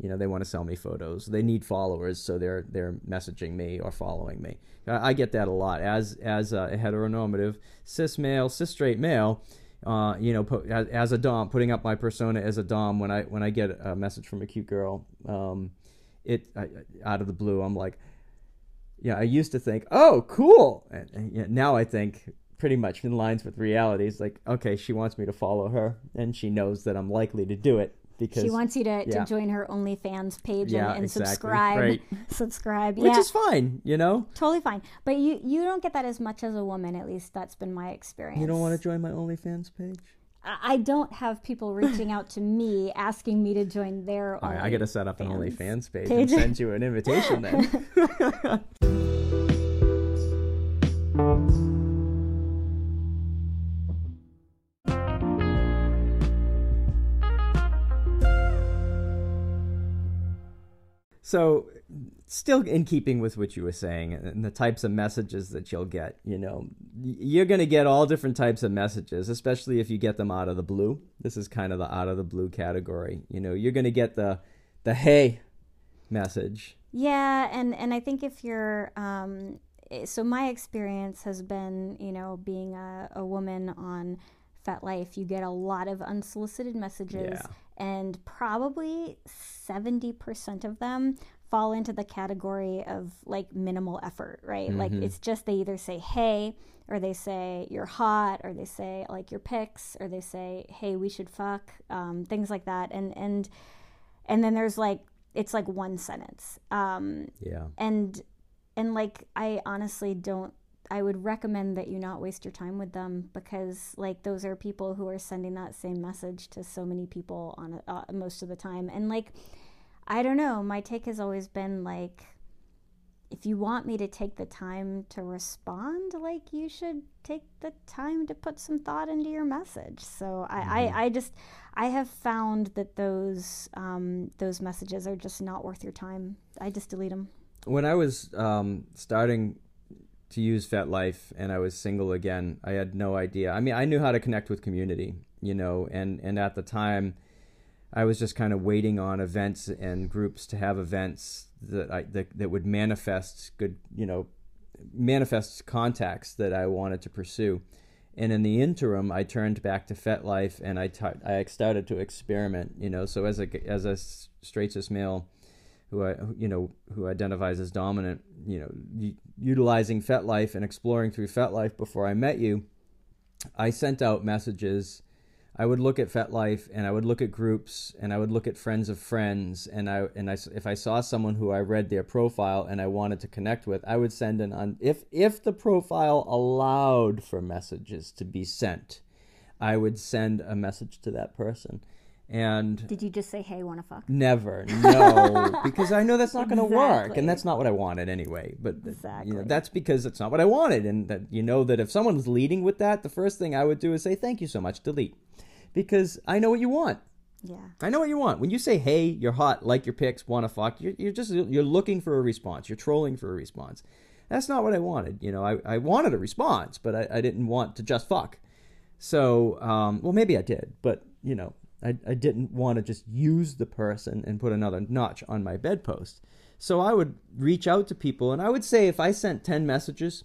Speaker 1: You know, they want to sell me photos. They need followers, so they're they're messaging me or following me. I, I get that a lot as as a heteronormative cis male, cis straight male. Uh, you know, as, a dom, putting up my persona as a dom when I when I get a message from a cute girl, um, it I, out of the blue, I'm like, yeah. I used to think, oh, cool, and, and now I think pretty much in lines with reality. It's like, okay, she wants me to follow her, and she knows that I'm likely to do it because
Speaker 2: she wants you to, yeah. to join her OnlyFans page yeah, and, and exactly. subscribe. Right. Subscribe, which yeah.
Speaker 1: is fine, you know.
Speaker 2: Totally fine, but you you don't get that as much as a woman. At least that's been my experience.
Speaker 1: You don't want to join my OnlyFans page.
Speaker 2: I don't have people reaching out to me asking me to join their.
Speaker 1: All right, I got to set up an OnlyFans page, page and send you an invitation then. So, still in keeping with what you were saying and the types of messages that you'll get, you know, you're going to get all different types of messages, especially if you get them out of the blue. This is kind of the out of the blue category. You know, you're going to get the the hey message.
Speaker 2: Yeah, and and I think if you're um so my experience has been, you know, being a, a woman on FetLife, you get a lot of unsolicited messages. Yeah and probably 70% of them fall into the category of like minimal effort, right? Mm-hmm. Like it's just they either say, hey, or they say, you're hot, or they say, like your pics, or they say, hey, we should fuck, um, things like that. And, and, and then there's like, it's like one sentence. Um,
Speaker 1: yeah.
Speaker 2: And, and like, I honestly don't I would recommend that you not waste your time with them because like those are people who are sending that same message to so many people on uh, most of the time. And like I don't know my take has always been like if you want me to take the time to respond like you should take the time to put some thought into your message. So I, mm-hmm. I, I, just I have found that those um, those messages are just not worth your time. I just delete them
Speaker 1: when I was um, starting to use FetLife and I was single again, I had no idea. I mean, I knew how to connect with community, you know, and, and at the time, I was just kind of waiting on events and groups to have events that I that, that would manifest good, you know, manifest contacts that I wanted to pursue. And in the interim, I turned back to FetLife and I, t- I started to experiment, you know. So as a as a straight cis male who uh, I, you know who identifies as dominant, you know, utilizing FetLife and exploring through FetLife before I met you, I sent out messages. I would look at FetLife and I would look at groups and I would look at friends of friends and I and I if I saw someone who I read their profile and I wanted to connect with, I would send an if if the profile allowed for messages to be sent, I would send a message to that person and
Speaker 2: did you just say, "Hey, want to fuck"?
Speaker 1: Never, no, because I know that's not going to work, and that's not what I wanted anyway. But
Speaker 2: exactly.
Speaker 1: you know, that's because it's not what I wanted, and that you know that if someone's leading with that, the first thing I would do is say, "Thank you so much, delete," because I know what you want.
Speaker 2: Yeah,
Speaker 1: I know what you want. When you say, "Hey, you're hot, like your pics, want to fuck," you're, you're just you're looking for a response. You're trolling for a response. That's not what I wanted. You know, I, I wanted a response, but I, I didn't want to just fuck. So, um, well, maybe I did, but you know, I, I didn't want to just use the person and put another notch on my bedpost. So I would reach out to people, and I would say if I sent 10 messages,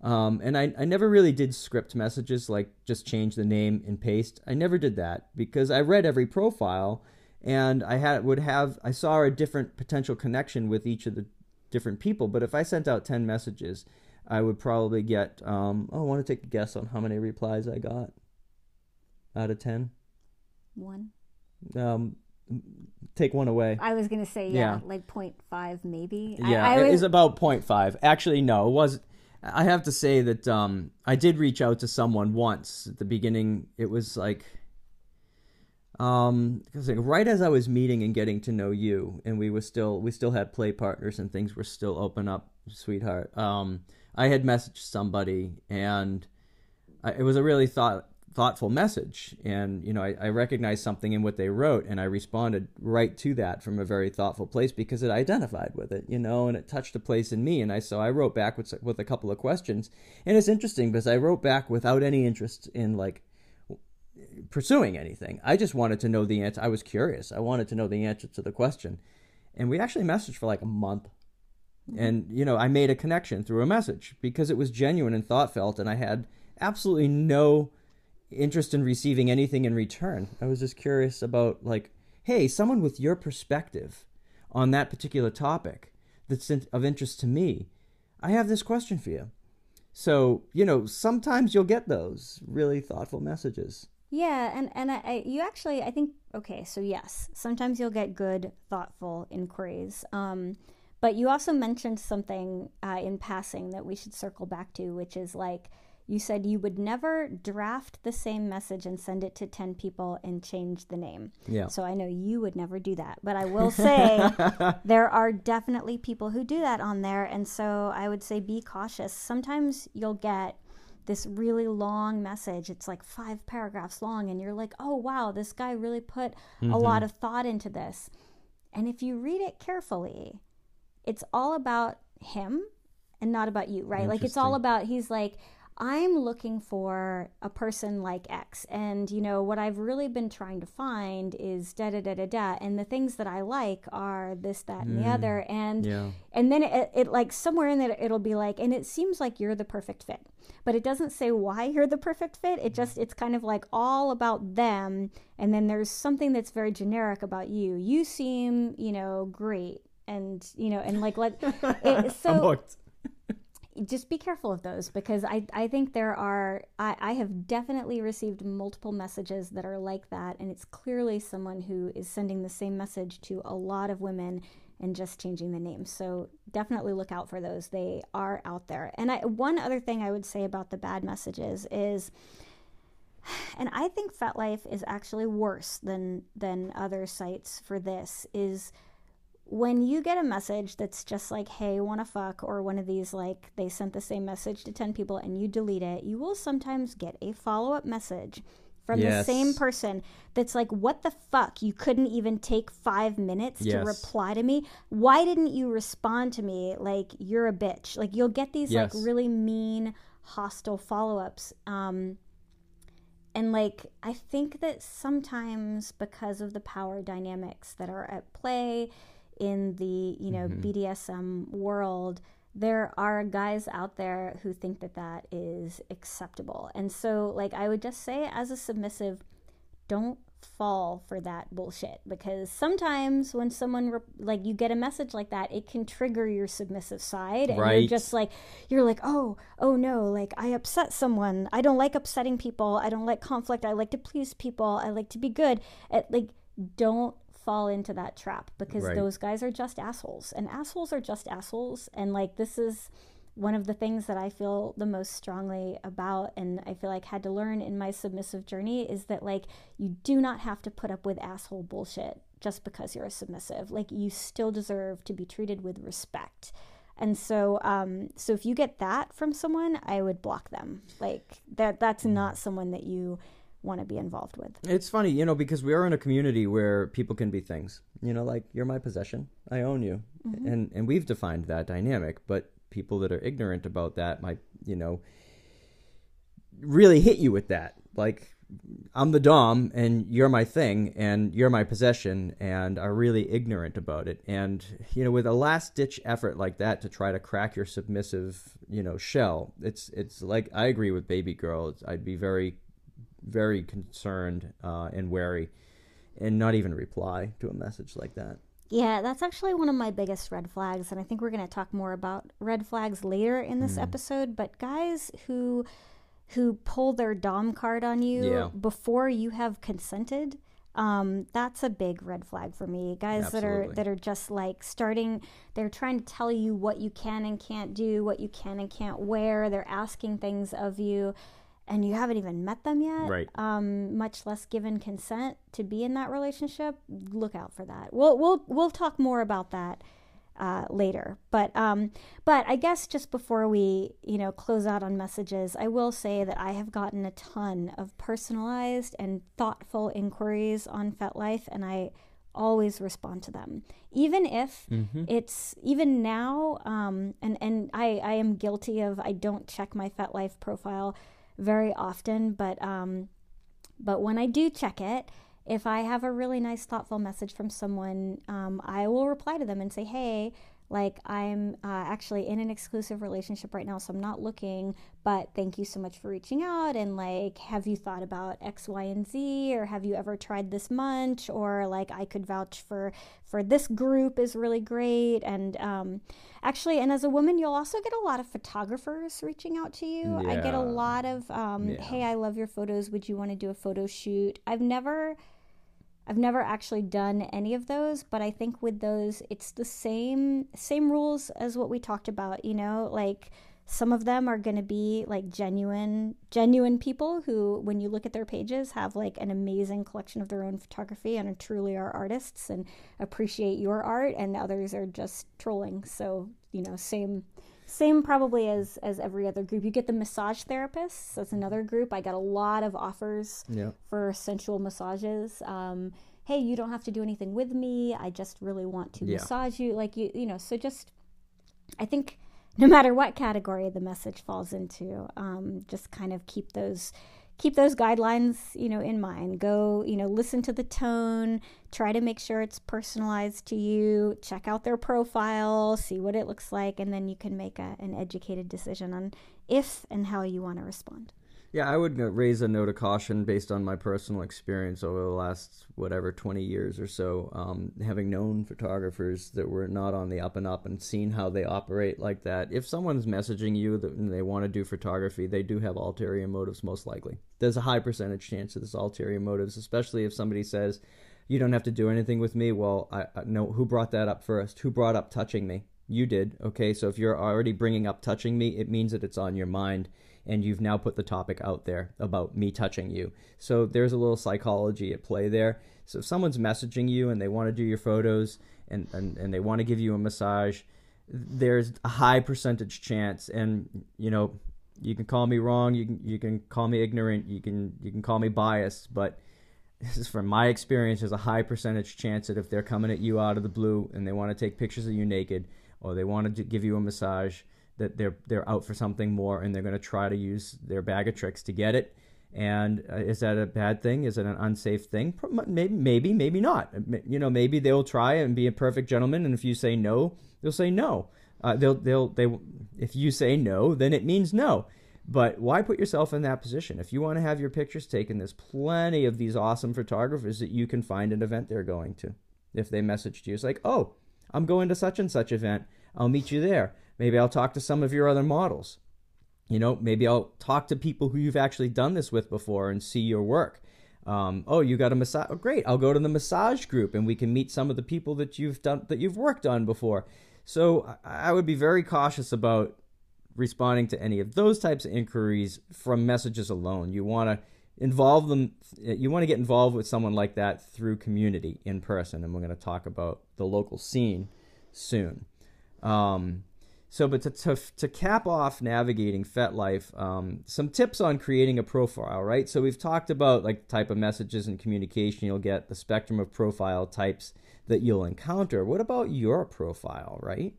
Speaker 1: um, and I, I never really did script messages like just change the name and paste. I never did that because I read every profile and I had would have I saw a different potential connection with each of the different people. But if I sent out 10 messages, I would probably get um, oh, I want to take a guess on how many replies I got out of 10.
Speaker 2: One.
Speaker 1: Um, take one away.
Speaker 2: I was gonna say yeah, yeah. like 0.5 maybe.
Speaker 1: Yeah,
Speaker 2: I, I
Speaker 1: it was... is about 0.5. Actually, no, it was. I have to say that um, I did reach out to someone once at the beginning. It was like, um, cause like right as I was meeting and getting to know you, and we were still we still had play partners and things were still open up, sweetheart. Um, I had messaged somebody and I, it was a really thought thoughtful message. And you know I, I recognized something in what they wrote and i responded right to that from a very thoughtful place because it identified with it you know and it touched a place in me. And i so i wrote back with, with a couple of questions. And it's interesting because i wrote back without any interest in like pursuing anything. I just wanted to know the answer i was curious. I wanted to know the answer to the question. And we actually messaged for like a month. Mm-hmm. and you know i made a connection through a message because it was genuine and thought felt and i had absolutely no interest in receiving anything in return. I was just curious about like, hey, someone with your perspective on that particular topic that's of interest to me. I have this question for you. So, you know, sometimes you'll get those really thoughtful messages.
Speaker 2: Yeah, and and I, I, you actually I think okay, so yes, sometimes you'll get good, thoughtful inquiries. Um, but you also mentioned something uh, in passing that we should circle back to, which is like you said you would never draft the same message and send it to 10 people and change the name.
Speaker 1: Yeah.
Speaker 2: So I know you would never do that. But I will say there are definitely people who do that on there. And so I would say be cautious. Sometimes you'll get this really long message. It's like five paragraphs long. And you're like, oh, wow, this guy really put mm-hmm. a lot of thought into this. And if you read it carefully, it's all about him and not about you, right? Like it's all about, he's like, I'm looking for a person like X. And, you know, what I've really been trying to find is da da da da da. And the things that I like are this, that, and mm. the other. And,
Speaker 1: yeah.
Speaker 2: and then it, it, like, somewhere in there, it'll be like, and it seems like you're the perfect fit. But it doesn't say why you're the perfect fit. It just, it's kind of like all about them. And then there's something that's very generic about you. You seem, you know, great. And, you know, and like, like, it, so just be careful of those because I, I think there are I, I have definitely received multiple messages that are like that and it's clearly someone who is sending the same message to a lot of women and just changing the name. So definitely look out for those. They are out there. And I, one other thing i would say about the bad messages is and i think FetLife is actually worse than than other sites for this is when you get a message that's just like, hey, wanna fuck, or one of these, like, they sent the same message to 10 people and you delete it, you will sometimes get a follow up message from yes. the same person that's like, what the fuck? You couldn't even take five minutes yes. to reply to me? Why didn't you respond to me? Like, you're a bitch. Like, you'll get these, yes. like, really mean, hostile follow ups. Um, and like i think that sometimes because of the power dynamics that are at play in the you know mm-hmm. BDSM world, there are guys out there who think that that is acceptable. And so, like, I would just say, as a submissive, don't fall for that bullshit. Because sometimes when someone re- like you get a message like that it can trigger your submissive side. And right. you're just like you're like oh oh no like i upset someone. I don't like upsetting people. I don't like conflict. I like to please people. I like to be good. At, like don't fall into that trap because right. those guys are just assholes and assholes are just assholes and like this is one of the things that I feel the most strongly about and I feel like had to learn in my submissive journey is that like you do not have to put up with asshole bullshit just because you're a submissive like you still deserve to be treated with respect and so um so if you get that from someone I would block them like that that's mm-hmm. not someone that you want to be involved with.
Speaker 1: It's funny, you know, because we are in a community where people can be things. You know, like you're my possession, I own you, mm-hmm. and and we've defined that dynamic. But people that are ignorant about that might, you know, really hit you with that. Like I'm the dom and you're my thing and you're my possession and are really ignorant about it. And you know, with a last ditch effort like that to try to crack your submissive, you know, shell, it's it's like I agree with baby girl. I'd be very very concerned uh, and wary and not even reply to a message like that.
Speaker 2: Yeah, that's actually one of my biggest red flags. And I think we're going to talk more about red flags later in this mm. episode. But guys who who pull their dom card on you yeah. before you have consented um, that's a big red flag for me guys Absolutely. that are that are just like starting they're trying to tell you what you can and can't do what you can and can't wear they're asking things of you and you haven't even met them yet,
Speaker 1: right?
Speaker 2: Um, much less given consent to be in that relationship, look out for that. We'll we'll we'll talk more about that uh, later. But um, but I guess just before we you know close out on messages, I will say that I have gotten a ton of personalized and thoughtful inquiries on FetLife, and I always respond to them, even if mm-hmm. it's even now. Um, and and I I am guilty of I don't check my FetLife profile very often, but um, but when I do check it if I have a really nice, thoughtful message from someone, um, I will reply to them and say, hey, like I'm uh, actually in an exclusive relationship right now, so I'm not looking, but thank you so much for reaching out. And like, have you thought about X, Y, and Z, or have you ever tried this munch? Or like, I could vouch for for this group is really great. And um, actually, and as a woman, you'll also get a lot of photographers reaching out to you. Yeah. I get a lot of, um, yeah. hey, I love your photos. Would you want to do a photo shoot? I've never I've never actually done any of those, but I think with those it's the same same rules as what we talked about, you know, like some of them are going to be like genuine genuine people who when you look at their pages have like an amazing collection of their own photography and truly are artists and appreciate your art and others are just trolling. So, you know, same same probably as as every other group. You get the massage therapists that's another group. I got a lot of offers yeah. for sensual massages. Um, hey you don't have to do anything with me. I just really want to yeah. massage you. Like you you know so just i think no matter what category the message falls into um, just kind of keep those keep those guidelines, you know, in mind. Go, you know, listen to the tone, try to make sure it's personalized to you, check out their profile, see what it looks like, and then you can make a, an educated decision on if and how you want to respond.
Speaker 1: Yeah, I would raise a note of caution based on my personal experience over the last whatever 20 years or so, um, having known photographers that were not on the up and up and seen how they operate like that. If someone's messaging you that they want to do photography, they do have ulterior motives most likely. There's a high percentage chance of this ulterior motives, especially if somebody says, "You don't have to do anything with me." Well, I, I no, who brought that up first? Who brought up touching me? You did. Okay, so if you're already bringing up touching me, it means that it's on your mind and you've now put the topic out there about me touching you. So there's a little psychology at play there. So if someone's messaging you and they want to do your photos and, and, and they want to give you a massage, there's a high percentage chance and you know you can call me wrong you can you can call me ignorant you can you can call me biased but this is from my experience there's a high percentage chance that if they're coming at you out of the blue and they want to take pictures of you naked or they want to give you a massage that they're they're out for something more and they're going to try to use their bag of tricks to get it. And uh, is that a bad thing? Is it an unsafe thing? Maybe, maybe, maybe not. You know, maybe they'll try and be a perfect gentleman, and if you say no, they'll say no. Uh, they'll, they'll, they. If you say no, then it means no. But why put yourself in that position? If you want to have your pictures taken, there's plenty of these awesome photographers that you can find an event they're going to. If they message you, it's like, oh, I'm going to such and such event. I'll meet you there. Maybe I'll talk to some of your other models. You know, maybe I'll talk to people who you've actually done this with before and see your work. Um, oh, you got a massage? Oh, great! I'll go to the massage group and we can meet some of the people that you've done that you've worked on before. So I would be very cautious about responding to any of those types of inquiries from messages alone. You want to involve them. You want to get involved with someone like that through community in person, and we're going to talk about the local scene soon. Um, so, but to, to, to cap off navigating FetLife, um, some tips on creating a profile, right? So we've talked about like type of messages and communication you'll get, the spectrum of profile types that you'll encounter. What about your profile, right?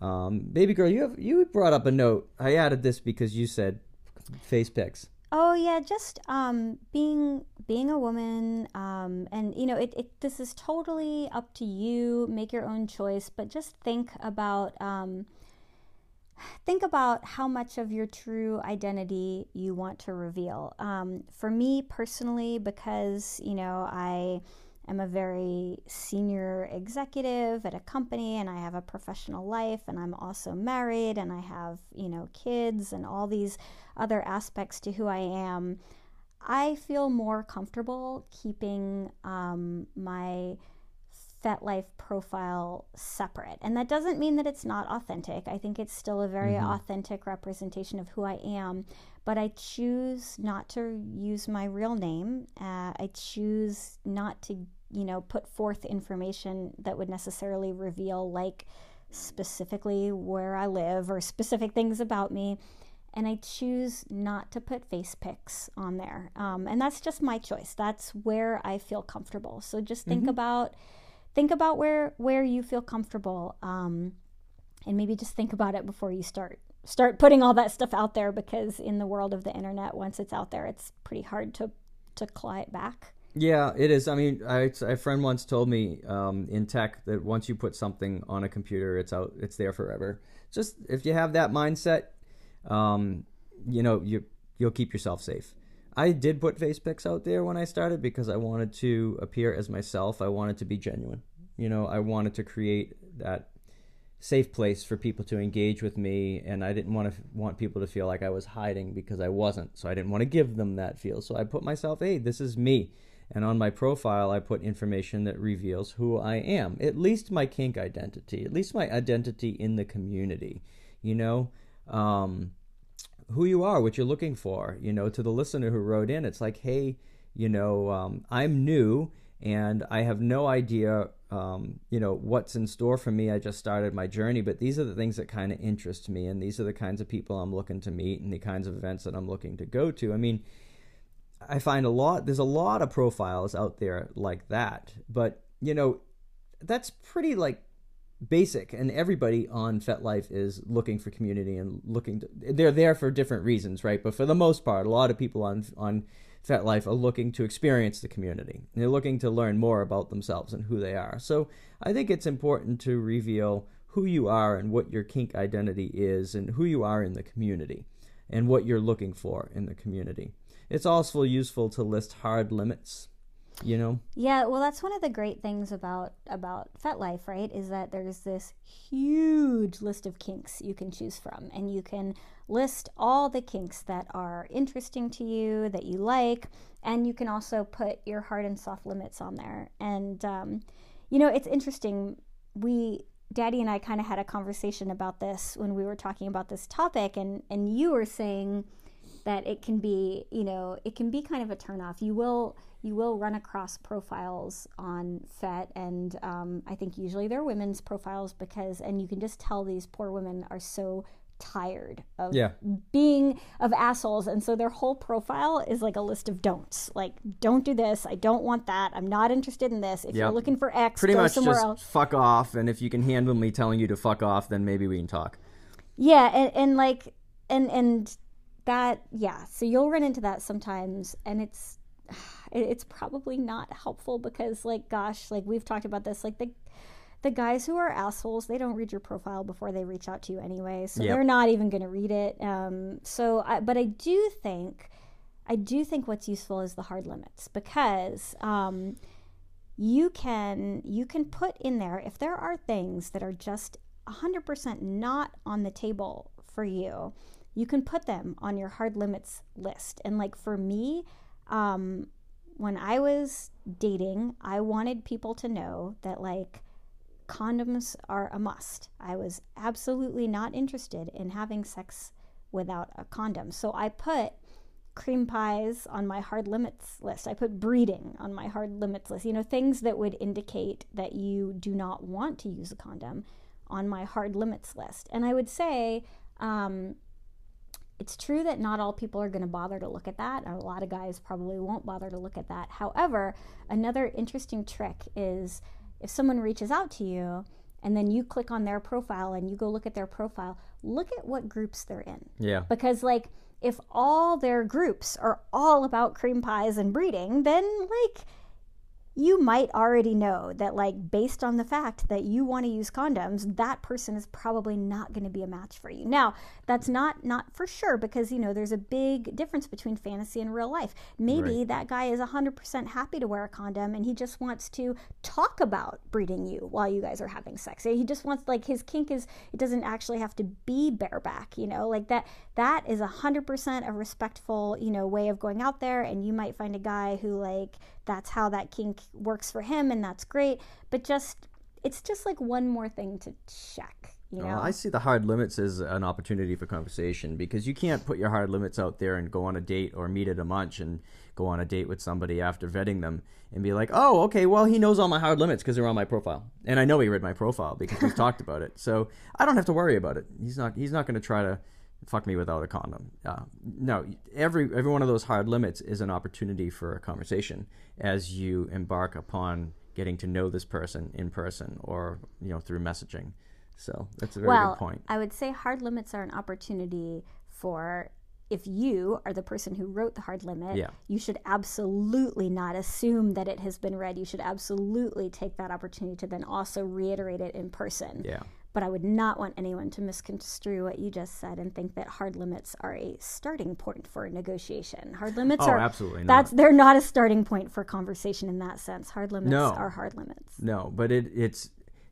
Speaker 1: Um, baby girl, you have you brought up a note. I added this because you said face pics.
Speaker 2: Oh yeah, just um, being being a woman, um, and you know, it, it this is totally up to you. Make your own choice, but just think about um, think about how much of your true identity you want to reveal. Um, for me personally, because you know, I am a very senior executive at a company and I have a professional life and I'm also married and I have, you know, kids and all these other aspects to who I am. I feel more comfortable keeping um, my FetLife profile separate. And that doesn't mean that it's not authentic. I think it's still a very mm-hmm. authentic representation of who I am. But I choose not to use my real name. Uh, I choose not to, you know, put forth information that would necessarily reveal, like, specifically where I live or specific things about me. And I choose not to put face pics on there. Um, and that's just my choice. That's where I feel comfortable. So just think mm-hmm. about think about where where you feel comfortable um, and maybe just think about it before you start start putting all that stuff out there because in the world of the internet once it's out there it's pretty hard to to claw it back
Speaker 1: yeah it is i mean I, a friend once told me um, in tech that once you put something on a computer it's out it's there forever just if you have that mindset um, you know you you'll keep yourself safe I did put face pics out there when I started because I wanted to appear as myself. I wanted to be genuine. You know, I wanted to create that safe place for people to engage with me and I didn't want to want people to feel like I was hiding because I wasn't. So I didn't want to give them that feel. So I put myself, "Hey, this is me." And on my profile, I put information that reveals who I am, at least my kink identity, at least my identity in the community. You know, um, who you are, what you're looking for. You know, to the listener who wrote in, it's like, hey, you know, um, I'm new and I have no idea, um, you know, what's in store for me. I just started my journey, but these are the things that kind of interest me, and these are the kinds of people I'm looking to meet, and the kinds of events that I'm looking to go to. I mean, I find a lot. There's a lot of profiles out there like that, but you know, that's pretty like basic and everybody on FetLife is looking for community and looking to, they're there for different reasons, right? But for the most part, a lot of people on on FetLife are looking to experience the community. They're looking to learn more about themselves and who they are. So I think it's important to reveal who you are and what your kink identity is and who you are in the community and what you're looking for in the community. It's also useful to list hard limits you know?
Speaker 2: Yeah well that's one of the great things about about FetLife right is that there's this huge list of kinks you can choose from and you can list all the kinks that are interesting to you that you like and you can also put your hard and soft limits on there. And um, you know it's interesting. We daddy and i kind of had a conversation about this when we were talking about this topic and and you were saying that it can be you know it can be kind of a turnoff. You will you will run across profiles on FET, and um, I think usually they're women's profiles because, and you can just tell these poor women are so tired of
Speaker 1: yeah.
Speaker 2: being of assholes and so their whole profile is like a list of don'ts. Like don't do this. I don't want that. I'm not interested in this. If yep. you're looking for x
Speaker 1: pretty
Speaker 2: go
Speaker 1: much
Speaker 2: somewhere
Speaker 1: just
Speaker 2: else.
Speaker 1: fuck off and if you can handle me telling you to fuck off then maybe we can talk.
Speaker 2: Yeah and, and like and and that yeah so you'll run into that sometimes and it's it's probably not helpful because like gosh like we've talked about this like the the guys who are assholes they don't read your profile before they reach out to you anyway so yep. they're not even going to read it um, so I, but i do think i do think what's useful is the hard limits because um, you can you can put in there if there are things that are just 100% not on the table for you you can put them on your hard limits list and like for me um, when I was dating, I wanted people to know that like condoms are a must. I was absolutely not interested in having sex without a condom. So I put cream pies on my hard limits list. I put breeding on my hard limits list. You know, things that would indicate that you do not want to use a condom on my hard limits list. And I would say, um, it's true that not all people are going to bother to look at that. A lot of guys probably won't bother to look at that. However, another interesting trick is if someone reaches out to you and then you click on their profile and you go look at their profile, look at what groups they're in.
Speaker 1: Yeah.
Speaker 2: Because, like, if all their groups are all about cream pies and breeding, then, like, you might already know that like based on the fact that you want to use condoms that person is probably not going to be a match for you. Now that's not not for sure because you know there's a big difference between fantasy and real life. Maybe right. that guy is 100% happy to wear a condom and he just wants to talk about breeding you while you guys are having sex. He just wants like his kink is it doesn't actually have to be bareback you know? Like that that is 100% a respectful you know way of going out there and you might find a guy who like that's how that kink works for him and that's great. But just, it's just like one more thing to check. You oh, know?
Speaker 1: Well, I see the hard limits as an opportunity for conversation because you can't put your hard limits out there and go on a date or meet at a munch and go on a date with somebody after vetting them and be like, oh, okay, well, he knows all my hard limits because they're on my profile, and I know he read my profile because we've talked about it, so I don't have to worry about it. He's not he's not going to try to fuck me without a condom. Uh, no, every every one of those hard limits is an opportunity for a conversation as you embark upon getting to know this person in person or you know through messaging. So that's a very
Speaker 2: well,
Speaker 1: good point.
Speaker 2: I would say hard limits are an opportunity for if you are the person who wrote the hard limit,
Speaker 1: Yeah.
Speaker 2: you should absolutely not assume that it has been read. You should absolutely take that opportunity to then also reiterate it in person.
Speaker 1: Yeah.
Speaker 2: But I would not want anyone to misconstrue what you just said and think that hard limits are a starting point for a negotiation. Hard limits
Speaker 1: Oh,
Speaker 2: are
Speaker 1: absolutely not.
Speaker 2: That's they're not a starting point for conversation in that sense. Hard limits
Speaker 1: No.
Speaker 2: are hard limits.
Speaker 1: No, but it it's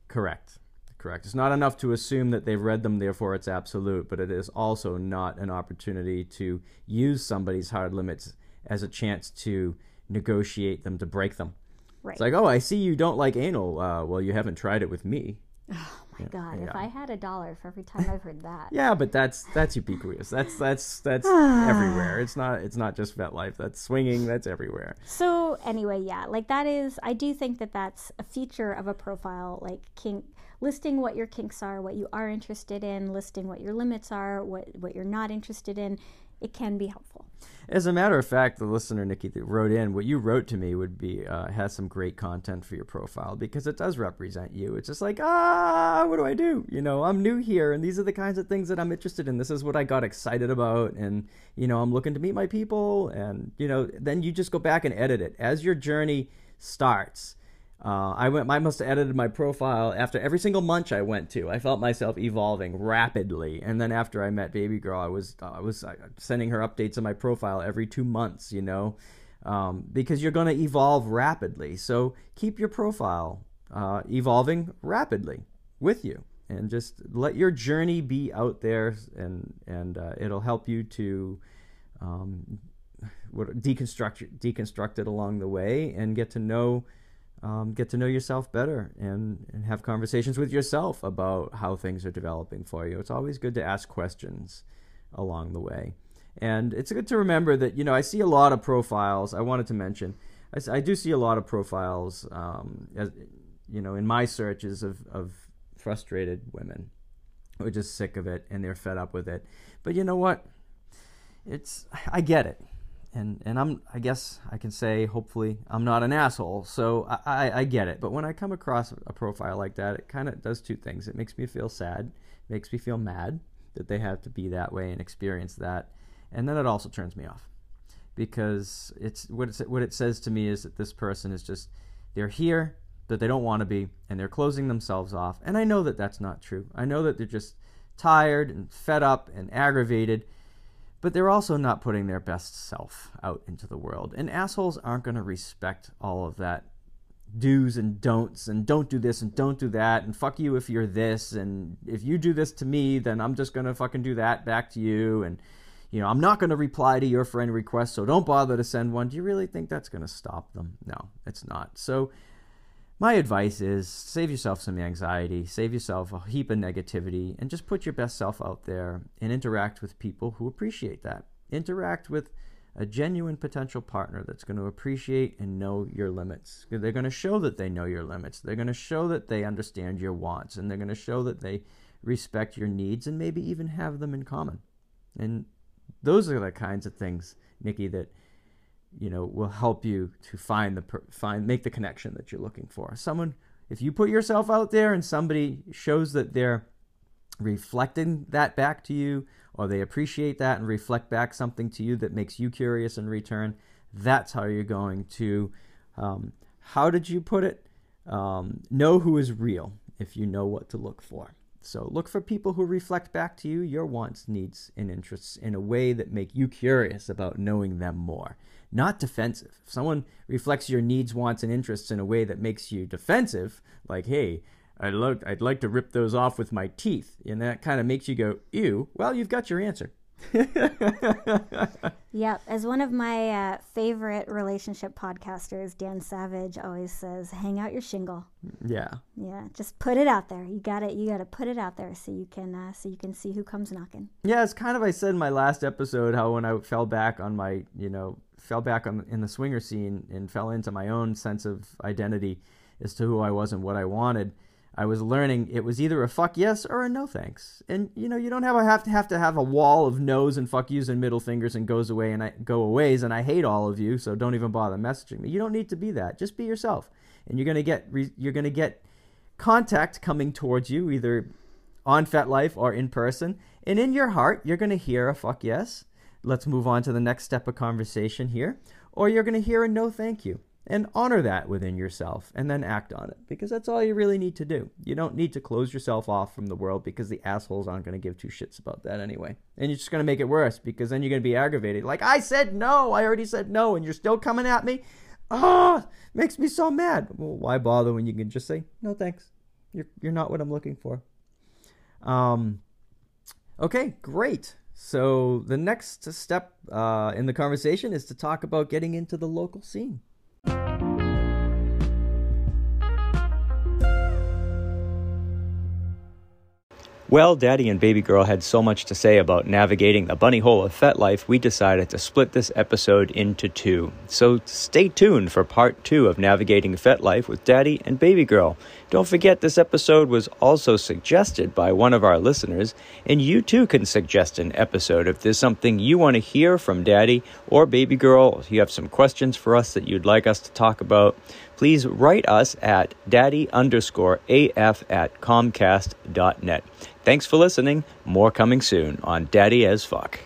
Speaker 1: correct. Correct. It's not enough to assume that they've read them, therefore it's absolute, but it is also not an opportunity to use somebody's hard limits as a chance to negotiate them to break them.
Speaker 2: Right.
Speaker 1: It's like, oh, I see you don't like anal. Uh, well, you haven't tried it with me.
Speaker 2: my god,
Speaker 1: yeah.
Speaker 2: if I had a dollar for every time I've heard that.
Speaker 1: Yeah, but that's that's ubiquitous. That's that's that's everywhere. It's not it's not just FetLife. That's swinging. That's everywhere.
Speaker 2: So anyway, yeah, like that is I do think that that's a feature of a profile like kink listing what your kinks are, what you are interested in, listing what your limits are, what what you're not interested in. It can be helpful.
Speaker 1: As a matter of fact, the listener Nikki that wrote in, what you wrote to me would be uh, has some great content for your profile because it does represent you. It's just like ah, what do I do? You know, I'm new here, and these are the kinds of things that I'm interested in. This is what I got excited about, and you know, I'm looking to meet my people, and you know, then you just go back and edit it as your journey starts. Uh, I went. I must have edited my profile after every single munch I went to. I felt myself evolving rapidly, and then after I met Baby Girl, I was I was uh, sending her updates on my profile every two months. You know, um, because you're going to evolve rapidly. So keep your profile uh, evolving rapidly with you, and just let your journey be out there, and and uh, it'll help you to. Um, what deconstruct deconstruct it along the way and get to know um, get to know yourself better and, and have conversations with yourself about how things are developing for you. It's always good to ask questions along the way. And it's good to remember that, you know, I see a lot of profiles. I wanted to mention, I do see a lot of profiles, um, as, you know, in my searches of, of frustrated women who are just sick of it and they're fed up with it. But you know what? It's, I get it and and I'm I guess I can say hopefully I'm not an asshole, so I, I, I get it. But when I come across a profile like that, it kind of does two things. It makes me feel sad, makes me feel mad that they have to be that way and experience that, and then it also turns me off because it's what it's what it says to me is that this person is just they're here that they don't want to be and they're closing themselves off, and I know that that's not true. I know that they're just tired and fed up and aggravated but they're also not putting their best self out into the world. And assholes aren't going to respect all of that do's and don'ts and don't do this and don't do that and fuck you if you're this and if you do this to me then I'm just going to fucking do that back to you and you know I'm not going to reply to your friend request so don't bother to send one. Do you really think that's going to stop them? No, it's not. So my advice is save yourself some anxiety, save yourself a heap of negativity, and just put your best self out there and interact with people who appreciate that. Interact with a genuine potential partner that's going to appreciate and know your limits. They're going to show that they know your limits. They're going to show that they understand your wants, and they're going to show that they respect your needs and maybe even have them in common. And those are the kinds of things, Nikki, that you know will help you to find the find make the connection that you're looking for. Someone if you put yourself out there and somebody shows that they're reflecting that back to you or they appreciate that and reflect back something to you that makes you curious in return that's how you're going to um, how did you put it? Um, know who is real if you know what to look for so look for people who reflect back to you your wants needs and interests in a way that make you curious about knowing them more not defensive. If someone reflects your needs, wants, and interests in a way that makes you defensive, like, hey, I'd, lo- I'd like to rip those off with my teeth, and that kind of makes you go, ew, well, you've got your answer.
Speaker 2: Yep. As one of my uh, favorite relationship podcasters, Dan Savage, always says, hang out your shingle.
Speaker 1: Yeah.
Speaker 2: Yeah. Just put it out there. You got it. You got to put it out there so you can uh, so you can see who comes knocking.
Speaker 1: Yeah, it's kind of I said in my last episode how when I fell back on my you know fell back on in the swinger scene and fell into my own sense of identity as to who I was and what I wanted. I was learning it was either a fuck yes or a no thanks. And you know, you don't have have to have to have a wall of no's and fuck yous and middle fingers and goes away and I go aways and I hate all of you, so don't even bother messaging me. You don't need to be that. Just be yourself. And you're going to get you're going to get contact coming towards you either on FetLife or in person. And in your heart, you're going to hear a fuck yes. Let's move on to the next step of conversation here. Or you're going to hear a no thank you and honor that within yourself and then act on it because that's all you really need to do. You don't need to close yourself off from the world because the assholes aren't going to give two shits about that anyway. And you're just going to make it worse because then you're going to be aggravated. Like, I said no, I already said no, and you're still coming at me. Ah, oh, makes me so mad. Well, why bother when you can just say, no thanks. You're, you're not what I'm looking for. Um, okay, great. So the next step uh, in the conversation is to talk about getting into the local scene. Well, Daddy and Baby Girl had so much to say about navigating the bunny hole of FetLife, we decided to split this episode into two. So stay tuned for part two of Navigating FetLife with Daddy and Baby Girl. Don't forget, this episode was also suggested by one of our listeners, and you too can suggest an episode if there's something you want to hear from Daddy or Baby Girl. If you have some questions for us that you'd like us to talk about, please write us at daddy underscore af at comcast.net. Thanks for listening. More coming soon on Daddy as Fuck.